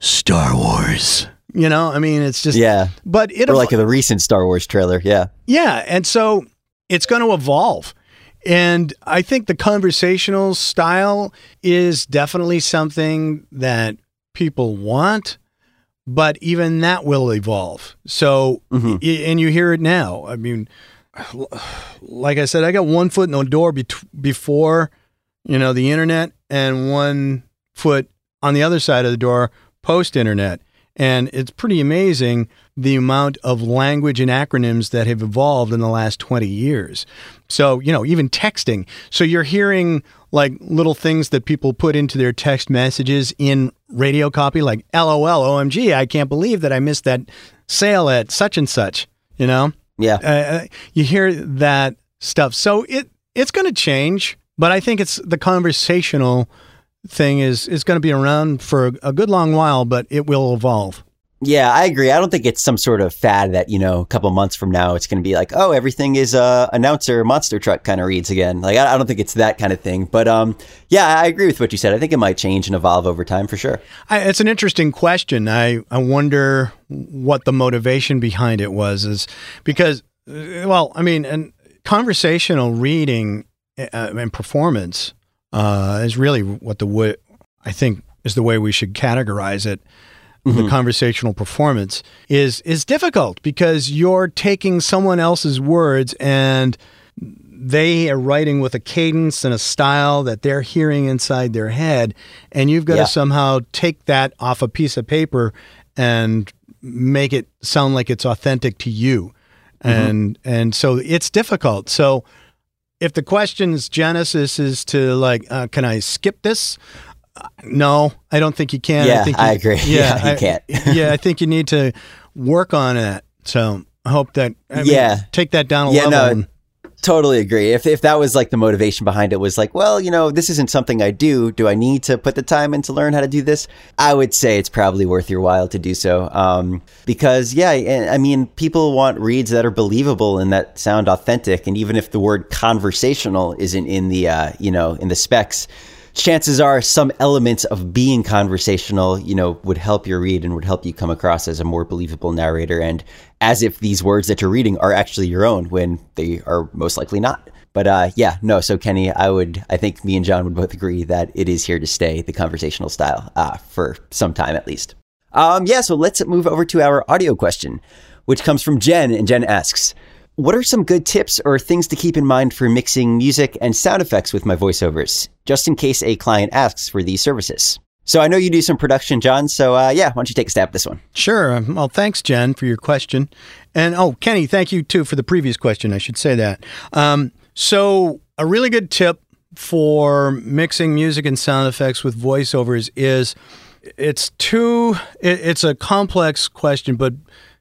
Star Wars. You know, I mean, it's just, yeah, but it, or like the recent Star Wars trailer. Yeah, yeah. And so it's going to evolve. And I think the conversational style is definitely something that people want, but even that will evolve. So, Mhm. y- and you hear it now. I mean, like I said, I got one foot in the door bet- before, you know, the internet and one foot on the other side of the door post internet. And it's pretty amazing the amount of language and acronyms that have evolved in the last 20 years. So, you know, even texting. So you're hearing like little things that people put into their text messages in radio copy, like LOL, OMG, I can't believe that I missed that sale at such and such, you know? yeah, uh, you hear that stuff. So it it's going to change, but I think it's the conversational thing is is going to be around for a, a good long while, but it will evolve. Yeah. I agree. I don't think it's some sort of fad that you know a couple months from now it's going to be like, oh, everything is uh, announcer monster truck kind of reads again. Like I, I don't think it's that kind of thing. But um, yeah, I agree with what you said. I think it might change and evolve over time for sure. I, it's an interesting question. I I wonder what the motivation behind it was. Is because uh, well, I mean, and conversational reading uh, and performance uh, is really what the I think is the way we should categorize it. The conversational performance is is difficult because you're taking someone else's words and they are writing with a cadence and a style that they're hearing inside their head, and you've got Yeah. to somehow take that off a piece of paper and make it sound like it's authentic to you. And and so it's difficult. So if the question's genesis is to like, uh, can I skip this? No, I don't think you can. Yeah, I, think I you, agree. [LAUGHS] Yeah, you I- can't. [LAUGHS] yeah, I think you need to work on it. So I hope that I mean, Yeah. take that down a Yeah, level. no, and- Totally agree. If if that was like the motivation behind it was like, well, you know, this isn't something I do. Do I need to put the time in to learn how to do this? I would say it's probably worth your while to do so. Um, because yeah, I I mean, people want reads that are believable and that sound authentic. And even if the word conversational isn't in the uh, you know in the specs, chances are some elements of being conversational, you know, would help your read and would help you come across as a more believable narrator and as if these words that you're reading are actually your own when they are most likely not. But uh, yeah, no. So Kenny, I would, I think me and John would both agree that it is here to stay, the conversational style, uh, for some time at least. Um, yeah. So let's move over to our audio question, which comes from Jen, and Jen asks, "What are some good tips or things to keep in mind for mixing music and sound effects with my voiceovers, just in case a client asks for these services?" So I know you do some production, John. So uh, yeah, why don't you take a stab at this one? Sure. Well, thanks, Jen, for your question, and oh, Kenny, thank you too for the previous question. I should say that. Um, so, a really good tip for mixing music and sound effects with voiceovers is it's too it, it's a complex question but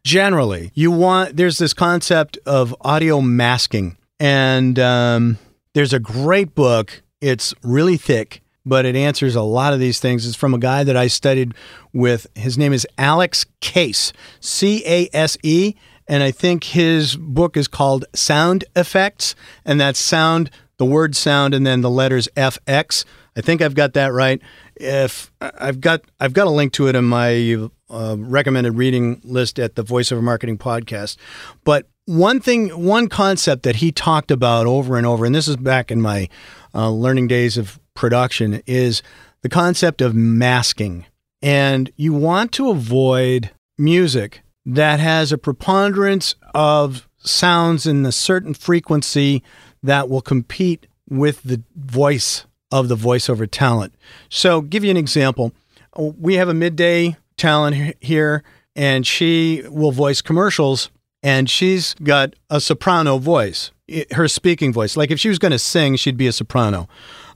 generally you want there's this concept of audio masking. And um, there's a great book. It's really thick but it answers a lot of these things. It's from a guy that i studied with. His name is alex case c-a-s-e and I think his book is called Sound Effects, and that's sound, the word sound, and then the letters FX. I think I've got that right. If I've got I've got a link to it in my uh, recommended reading list at the Voiceover Marketing Podcast. But one thing, one concept that he talked about over and over, and this is back in my uh, learning days of production, is the concept of masking. And you want to avoid music that has a preponderance of sounds in a certain frequency that will compete with the voice of the voiceover talent. So, give you an example. We have a midday talent here, and she will voice commercials, and she's got a soprano voice, her speaking voice. Like if she was going to sing, she'd be a soprano.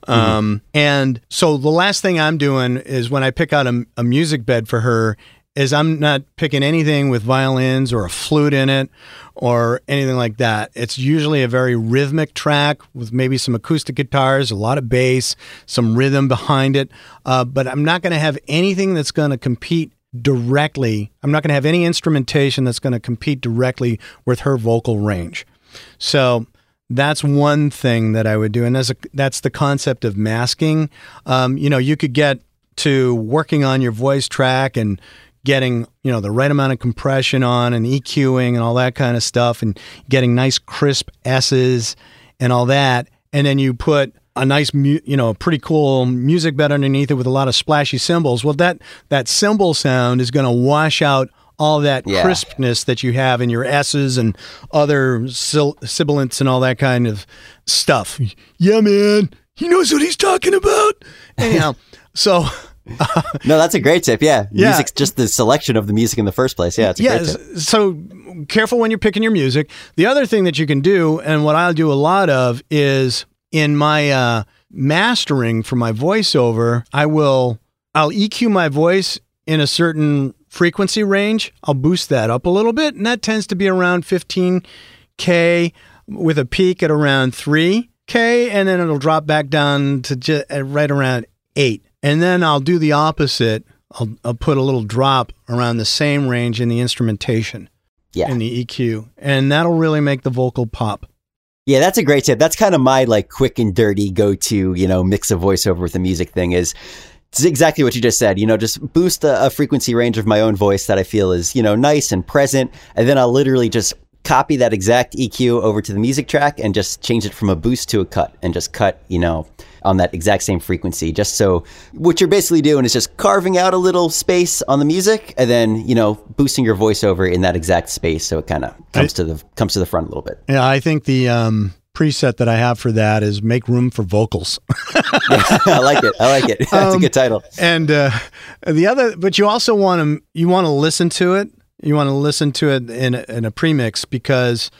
Mm-hmm. Um, and so the last thing I'm doing is when I pick out a, a music bed for her is I'm not picking anything with violins or a flute in it or anything like that. It's usually a very rhythmic track with maybe some acoustic guitars, a lot of bass, some rhythm behind it. Uh, but I'm not going to have anything that's going to compete directly. I'm not going to have any instrumentation that's going to compete directly with her vocal range. So that's one thing that I would do, and that's a, that's the concept of masking. Um, you know, you could get to working on your voice track and getting you know the right amount of compression on and EQing and all that kind of stuff and getting nice crisp S's and all that and then you put a nice mu- you know pretty cool music bed underneath it with a lot of splashy cymbals well that that cymbal sound is going to wash out all that yeah. crispness that you have in your S's and other sil- sibilants and all that kind of stuff. Yeah, man, he knows what he's talking about. Anyhow, [LAUGHS] so [LAUGHS] no, that's a great tip. Yeah. yeah. Music's just the selection of the music in the first place. Yeah. It's yeah. So careful when you're picking your music. The other thing that you can do, and what I'll do a lot of, is in my uh, mastering for my voiceover, I will, I'll EQ my voice in a certain frequency range. I'll boost that up a little bit. And that tends to be around 15K with a peak at around 3K. And then it'll drop back down to just right around 8 and then I'll do the opposite. I'll, I'll put a little drop around the same range in the instrumentation, yeah, in the EQ, and that'll really make the vocal pop. Yeah, that's a great tip. That's kind of my like quick and dirty go to, you know, mix a voiceover with the music thing is it's exactly what you just said. You know, just boost a, a, frequency range of my own voice that I feel is, you know, nice and present. And then I'll literally just copy that exact EQ over to the music track and just change it from a boost to a cut and just cut, you know, on that exact same frequency. Just so what you're basically doing is just carving out a little space on the music and then, you know, boosting your voiceover in that exact space so it kind of comes I, to the comes to the front a little bit. Yeah, I think the um preset that I have for that is make room for vocals. yeah, [LAUGHS] [LAUGHS] I like it. I like it. [LAUGHS] That's um, a good title. And uh, the other, but you also want to you want to listen to it. You want to listen to it in a, in a premix because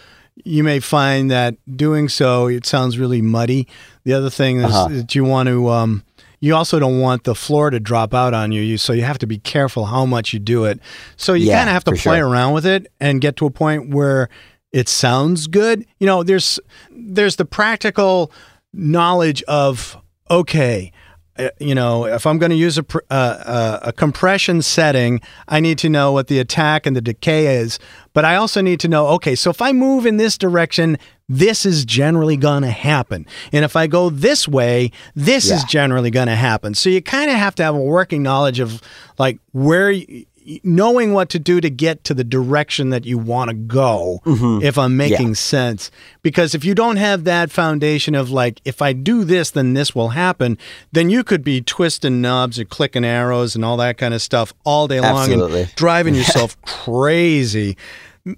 you may find that doing so it sounds really muddy. The other thing is uh-huh. that you want to um, you also don't want the floor to drop out on you. you so you have to be careful how much you do it. So you yeah, kind of have to play sure. around with it and get to a point where it sounds good. You know, there's there's the practical knowledge of okay, you know, if I'm going to use a, uh, uh, a compression setting, I need to know what the attack and the decay is. But I also need to know, okay, so if I move in this direction, this is generally going to happen. And if I go this way, this Yeah. is generally going to happen. So you kind of have to have a working knowledge of like where knowing what to do to get to the direction that you want to go mm-hmm. if i'm making sense. Because if you don't have that foundation of like if i do this then this will happen then you could be twisting knobs and clicking arrows and all that kind of stuff all day long Absolutely. and driving yourself [LAUGHS] crazy.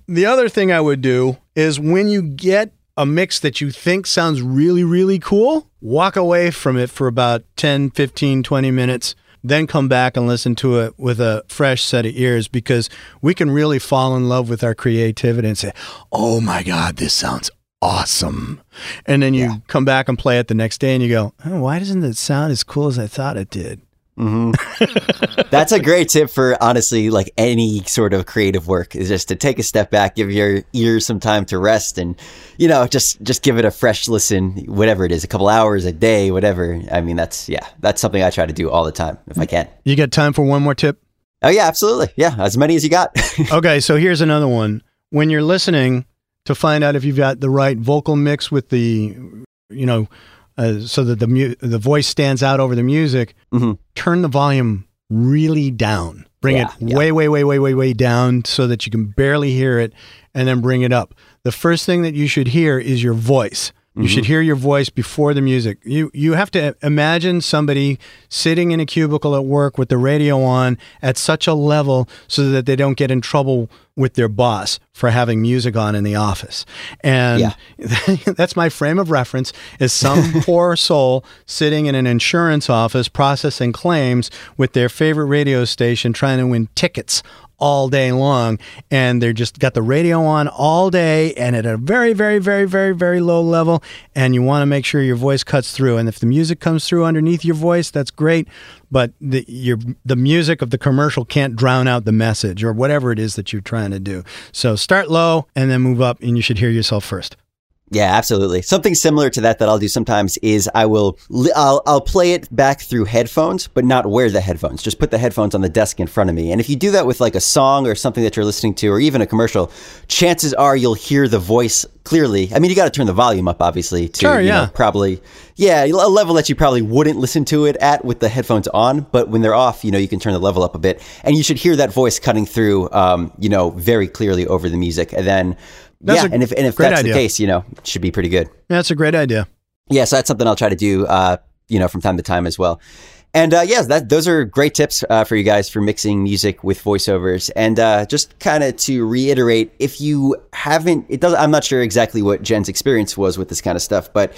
The other thing I would do is when you get a mix that you think sounds really, really cool, walk away from it for about 10, 15, 20 minutes, then come back and listen to it with a fresh set of ears because we can really fall in love with our creativity and say, oh my God, this sounds awesome. And then you come back and play it the next day and you go, oh, why doesn't it sound as cool as I thought it did? Mm-hmm. [LAUGHS] That's a great tip for honestly, like any sort of creative work is just to take a step back, give your ears some time to rest, and you know, just just give it a fresh listen, whatever it is, a couple hours a day, whatever. I mean, that's yeah, that's something I try to do all the time if I can. You got time for one more tip? Oh yeah, absolutely, yeah, as many as you got. [LAUGHS] okay, so here's another one. When you're listening to find out if you've got the right vocal mix with the, you know, uh, so that the mu- the voice stands out over the music, Mhm. turn the volume really down. Bring Yeah, it yeah. way, way, way, way, way, way down so that you can barely hear it, and then bring it up. The first thing that you should hear is your voice. You should mm-hmm. hear your voice before the music. You you have to imagine somebody sitting in a cubicle at work with the radio on at such a level so that they don't get in trouble with their boss for having music on in the office. And [LAUGHS] that's my frame of reference is some [LAUGHS] poor soul sitting in an insurance office processing claims with their favorite radio station trying to win tickets all day long and they're just got the radio on all day and at a very very very very very low level and you want to make sure your voice cuts through and if the music comes through underneath your voice that's great but the your the music of the commercial can't drown out the message or whatever it is that you're trying to do. So start low and then move up and you should hear yourself first Yeah, absolutely. Something similar to that that I'll do sometimes is I will I'll I'll play it back through headphones, but not wear the headphones. Just put the headphones on the desk in front of me. And if you do that with like a song or something that you're listening to, or even a commercial, chances are you'll hear the voice clearly. I mean, you got to turn the volume up, obviously, to Sure, you know, yeah. probably yeah a level that you probably wouldn't listen to it at with the headphones on. But when they're off, you know, you can turn the level up a bit, and you should hear that voice cutting through, um, you know, very clearly over the music, and then. That's yeah, and if and if that's idea. the case, you know, it should be pretty good. that's a great idea Yeah, so that's something I'll try to do, uh, you know, from time to time as well. And uh, yeah, that those are great tips uh, for you guys for mixing music with voiceovers. And uh, just kind of to reiterate, if you haven't, it does. I'm not sure exactly what Jen's experience was with this kind of stuff, but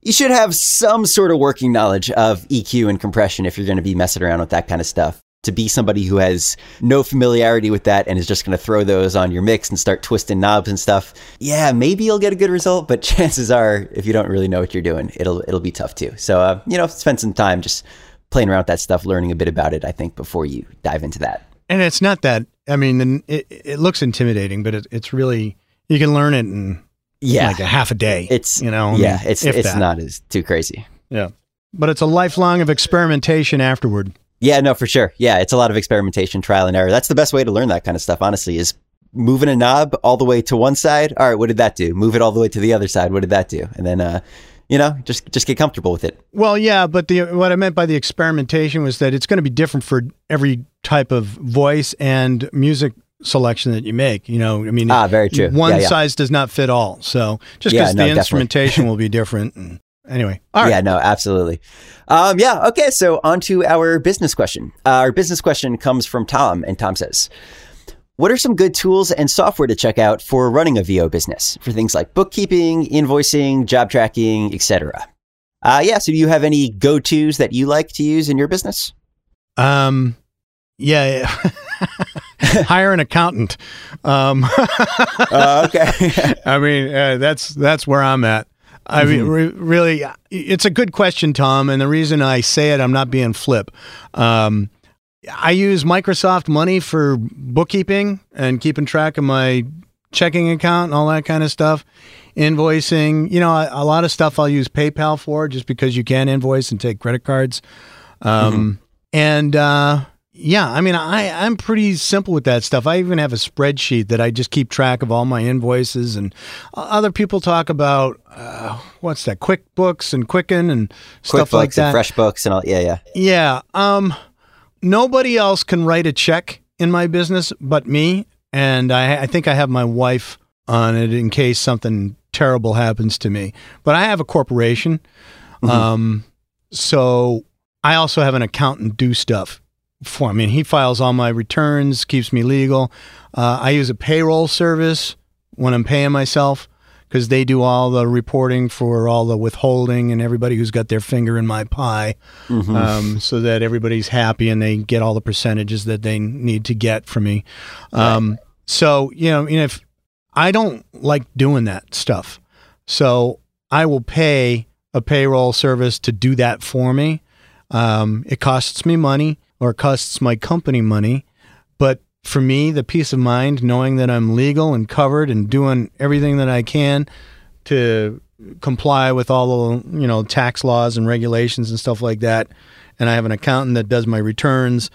you should have some sort of working knowledge of EQ and compression if you're going to be messing around with that kind of stuff. To be somebody who has no familiarity with that and is just going to throw those on your mix and start twisting knobs and stuff, yeah, maybe you'll get a good result. But [LAUGHS] chances are, if you don't really know what you're doing, it'll it'll be tough too. So uh, you know, spend some time just playing around with that stuff, learning a bit about it. I think before you dive into that. and it's not that i mean it, it looks intimidating but it, it's really you can learn it in Yeah, like a half a day it's you know I yeah, mean, it's it's that. not as too crazy. Yeah. But it's a lifelong of experimentation afterward. Yeah, no, for sure. Yeah, it's a lot of experimentation, trial and error. That's the best way to learn that kind of stuff, honestly, is moving a knob all the way to one side. All right, what did that do? Move it all the way to the other side. What did that do? And then, uh, you know, just just get comfortable with it. Well, yeah, but the what I meant by the experimentation was that it's going to be different for every type of voice and music selection that you make. You know, I mean, Ah, very true. One Yeah, yeah. size does not fit all. So just Yeah, because no, the instrumentation [LAUGHS] will be different. And anyway, all right. Yeah, no, absolutely. Um, yeah, okay, so on to our business question. Uh, our business question comes from Tom, and Tom says, What are some good tools and software to check out for running a VO business for things like bookkeeping, invoicing, job tracking, etc.? Uh, yeah, so do you have any go tos that you like to use in your business? Um, yeah. [LAUGHS] Hire an accountant. Um, Uh, [LAUGHS] okay. [LAUGHS] I mean, uh, that's that's where I'm at. I mean, re- really, it's a good question, Tom. And the reason I say it, I'm not being flip. Um, I use Microsoft Money for bookkeeping and keeping track of my checking account and all that kind of stuff. invoicing. You know, a, a, lot of stuff I'll use PayPal for just because you can invoice and take credit cards. Um, mm-hmm. And uh, yeah, I mean, I, I'm pretty simple with that stuff. I even have a spreadsheet that I just keep track of all my invoices. And other people talk about uh, what's that, QuickBooks and Quicken and stuff like that. And FreshBooks and all. Yeah, yeah. Yeah. Um, nobody else can write a check in my business but me. And I, I think I have my wife on it in case something terrible happens to me. But I have a corporation. Mm-hmm. Um, so I also have an accountant do stuff for me. And he files all my returns, keeps me legal. Uh, I use a payroll service when I'm paying myself because they do all the reporting for all the withholding and everybody who's got their finger in my pie mm-hmm. um, so that everybody's happy and they get all the percentages that they need to get from me. Um, right. So, you know, if I don't like doing that stuff. So I will pay a payroll service to do that for me. Um, it costs me money or costs my company money. But for me, the peace of mind, knowing that I'm legal and covered and doing everything that I can to comply with all the you know tax laws and regulations and stuff like that, and I have an accountant that does my returns.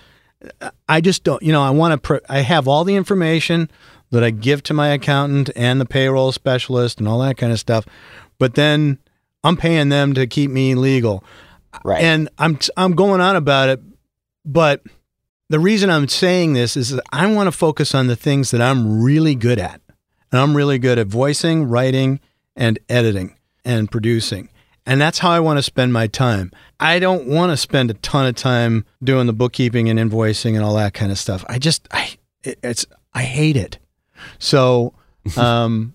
I just don't, you know, I want to. Pr- I have all the information that I give to my accountant and the payroll specialist and all that kind of stuff, but then I'm paying them to keep me legal. Right. And I'm I'm going on about it but the reason I'm saying this is that I want to focus on the things that I'm really good at. And I'm really good at voicing, writing, and editing and producing. And that's how I want to spend my time. I don't want to spend a ton of time doing the bookkeeping and invoicing and all that kind of stuff. I just I it's I hate it. So [LAUGHS] um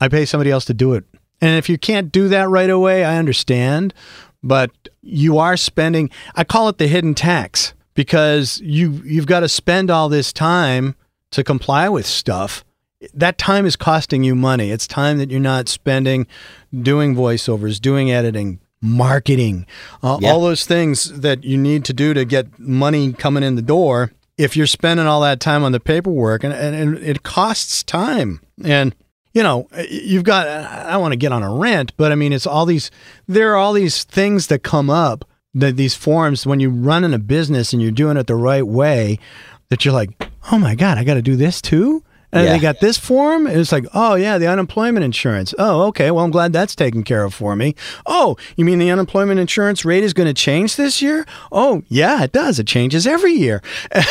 I pay somebody else to do it. And if you can't do that right away, I understand, but you are spending I call it the hidden tax because you you've got to spend all this time to comply with stuff. That time is costing you money. It's time that you're not spending doing voiceovers, doing editing, marketing, uh, yeah. all those things that you need to do to get money coming in the door. If you're spending all that time on the paperwork, and, and, and it costs time, and you know, you've got, I don't want to get on a rant, but I mean, it's all these, there are all these things that come up that these forms when you run in a business and you're doing it the right way that you're like oh my god i got to do this too? And yeah. they got this form and it's like oh yeah the unemployment insurance. Oh okay well i'm glad that's taken care of for me. Oh you mean the unemployment insurance rate is going to change this year? Oh yeah it does. It changes every year. [LAUGHS]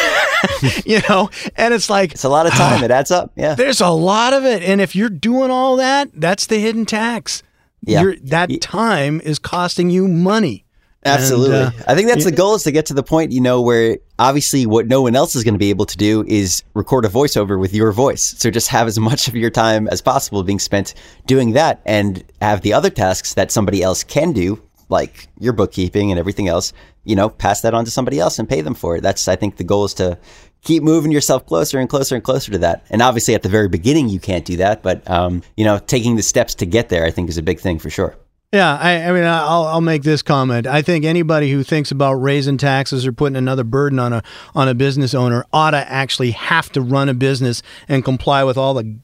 You know and it's like it's a lot of time. Ah, it adds up. Yeah. there's a lot of it. And if you're doing all that that's the hidden tax. Yeah. You're, that time is costing you money Absolutely. And, uh, I think that's the goal is to get to the point, you know, where obviously what no one else is going to be able to do is record a voiceover with your voice. So just have as [LAUGHS] much of your time as possible being spent doing that and have the other tasks that somebody else can do, like your bookkeeping and everything else, you know, pass that on to somebody else and pay them for it. That's, I think the goal is to keep moving yourself closer and closer and closer to that. And obviously at the very beginning, you can't do that, but, um, you know, taking the steps to get there, I think is a big thing for sure. Yeah, I, I, mean, I'll, I'll make this comment. I think anybody who thinks about raising taxes or putting another burden on a on a business owner ought to actually have to run a business and comply with all the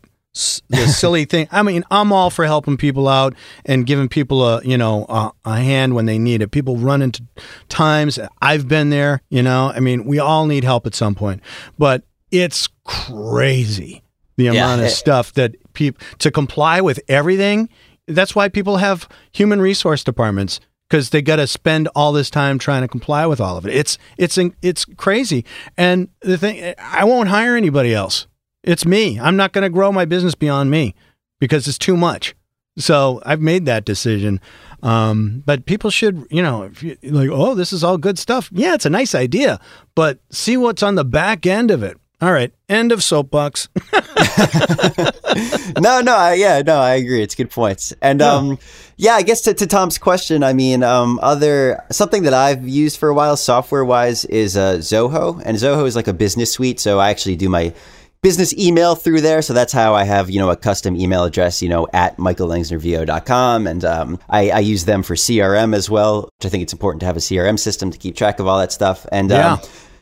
the [LAUGHS] silly thing. I mean, I'm all for helping people out and giving people a you know a, a hand when they need it. People run into times. I've been there. You know, I mean, we all need help at some point, but it's crazy the amount yeah, of stuff that people to comply with everything that's why people have human resource departments because they got to spend all this time trying to comply with all of it. It's it's it's crazy. And the thing, I won't hire anybody else. It's me. I'm not going to grow my business beyond me because it's too much. So I've made that decision. Um, but people should, you know, if you, like, oh, this is all good stuff. Yeah, it's a nice idea, but see what's on the back end of it. All right. End of soapbox. [LAUGHS] no, no, I, yeah, no, I agree. It's good points. And yeah. um, yeah, I guess to, to Tom's question, I mean, um, other something that I've used for a while, software wise, is uh, Zoho, and Zoho is like a business suite. So I actually do my business email through there. So that's how I have, you know, a custom email address, you know, at michaellangsnervo.com. And um, I, I, use them for CRM as well, which I think it's important to have a CRM system to keep track of all that stuff. And um, yeah. um,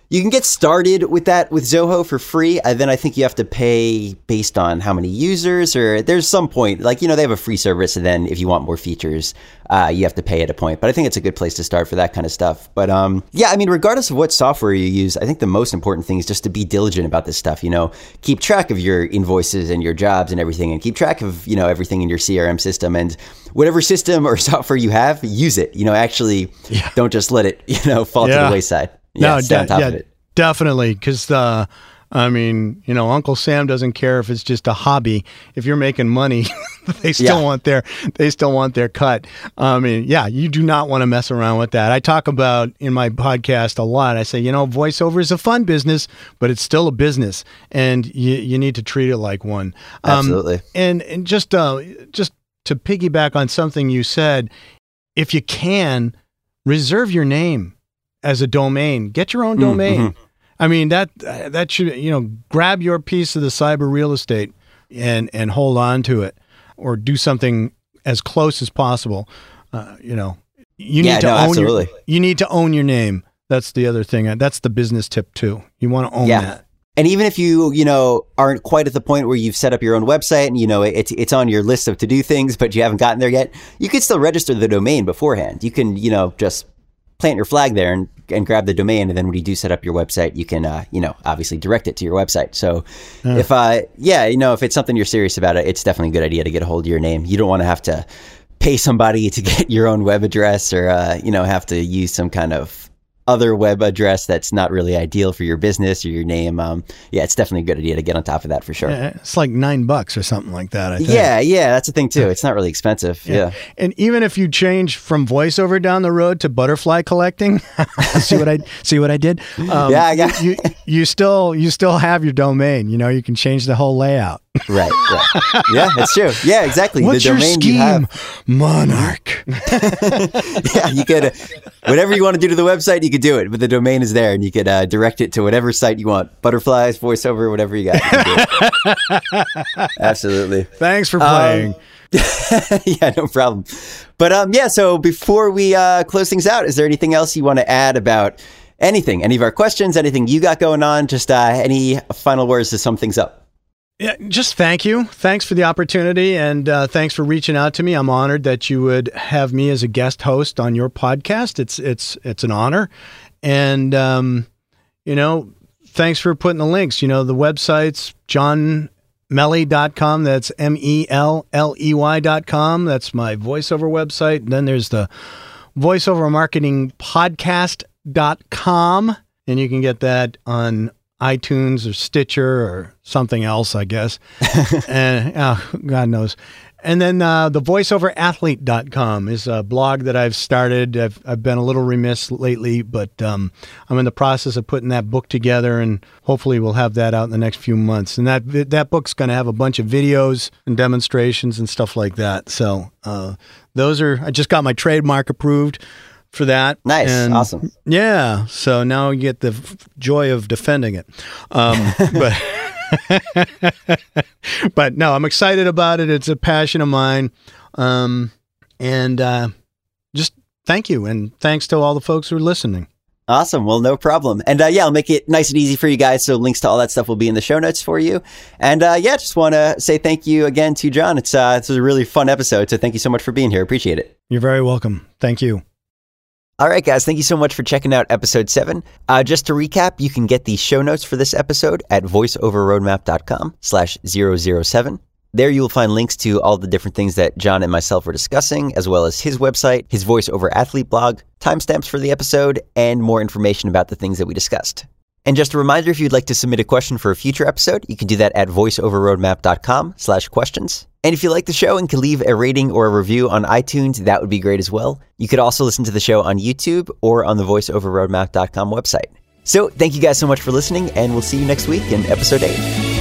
You can get started with that with Zoho for free. And then I think you have to pay based on how many users, or there's some point, like, you know, they have a free service. And then if you want more features, uh, you have to pay at a point. But I think it's a good place to start for that kind of stuff. But um, yeah, I mean, regardless of what software you use, I think the most important thing is just to be diligent about this stuff. You know, keep track of your invoices and your jobs and everything, and keep track of, you know, everything in your CRM system. And whatever system or [LAUGHS] software you have, use it. You know, actually yeah. don't just let it, [LAUGHS] you know, fall yeah. to the wayside. Yeah, no, de- yeah, definitely. Because the, I mean, you know, Uncle Sam doesn't care if it's just a hobby. If you're making money, [LAUGHS] they still yeah. want their they still want their cut. I mean, yeah, you do not want to mess around with that. I talk about in my podcast a lot. I say, you know, voiceover is a fun business, but it's still a business, and you you need to treat it like one. Um, Absolutely. And and just uh, just to piggyback on something you said, if you can, reserve your name as a domain. Get your own mm, domain. Mm-hmm. I mean that that should you know grab your piece of the cyber real estate and and hold on to it, or do something as close as possible. Uh, you know, you yeah, need to no, own absolutely. your you need to own your name. That's the other thing. That's the business tip too. You want to own yeah. that. And even if you, you know, aren't quite at the point where you've set up your own website and you know it's it's on your list of to do things, but you haven't gotten there yet, you can still register the domain beforehand. You can, you know, just plant your flag there and, and grab the domain, and then when you do set up your website, you can, uh, you know, obviously direct it to your website. So, yeah. if, uh, yeah, you know, if it's something you're serious about, it, it's definitely a good idea to get a hold of your name. You don't want to have to pay somebody to get [LAUGHS] your own web address or, uh, you know, have to use some kind of other web address that's not really ideal for your business or your name, um, yeah, it's definitely a good idea to get on top of that for sure. Yeah, it's like nine bucks or something like that. I think. Yeah, yeah, that's the thing too. It's not really expensive. Yeah. yeah. and even if you change from voiceover down the road to butterfly collecting, [LAUGHS] see what I see what I did. Um, yeah, I got you. You still you still have your domain. You know, you can change the whole layout. Right, right. Yeah, that's true. Yeah, exactly. What's the domain your scheme, you have. Monarch? [LAUGHS] yeah, you could uh, whatever you want to do to the website, you could do it, but the domain is there, and you could uh, direct it to whatever site you want. Butterflies, voiceover, whatever you got. You [LAUGHS] Absolutely. Thanks for playing. Um, [LAUGHS] yeah, no problem. But um, yeah. So before we uh, close things out, is there anything else you want to add about anything? Any of our questions? Anything you got going on? Just uh, any final words to sum things up? Yeah, just thank you. Thanks for the opportunity and uh, thanks for reaching out to me. I'm honored that you would have me as a guest host on your podcast. It's it's it's an honor, and um, you know, thanks for putting the links. You know, the websites johnmelley.com. That's M E L L E Y.com. That's my voiceover website. And then there's the voiceover marketing podcast.com, and you can get that on iTunes or Stitcher or something else, I guess. [LAUGHS] and oh, God knows. And then uh, the voiceoverathlete.com is a blog that I've started. I've, I've been a little remiss lately, but um, I'm in the process of putting that book together, and hopefully we'll have that out in the next few months. And that that book's going to have a bunch of videos and demonstrations and stuff like that. So uh, those are. I just got my trademark approved for that. Nice, and awesome. Yeah, so now you get the f- joy of defending it. Um, [LAUGHS] but [LAUGHS] but no, I'm excited about it. It's a passion of mine, um, and uh, just thank you, and thanks to all the folks who are listening. Awesome. Well, no problem. And uh, yeah, I'll make it nice and easy for you guys. So links to all that stuff will be in the show notes for you. And uh, yeah, just want to say thank you again to John. It's uh, it's a really fun episode. So thank you so much for being here. Appreciate it. You're very welcome. Thank you. All right, guys, thank you so much for checking out episode seven. Uh, just to recap, you can get the show notes for this episode at voiceoverroadmap.com slash 007. There you will find links to all the different things that John and myself were discussing, as well as his website, his voiceover athlete blog, timestamps for the episode, and more information about the things that we discussed. And just a reminder, if you'd like to submit a question for a future episode, you can do that at voiceoverroadmap.com slash questions. And if you like the show and can leave a rating or a review on iTunes, that would be great as well. You could also listen to the show on YouTube or on the voiceoverroadmap.com website. So thank you guys so much for listening, and we'll see you next week in episode 8.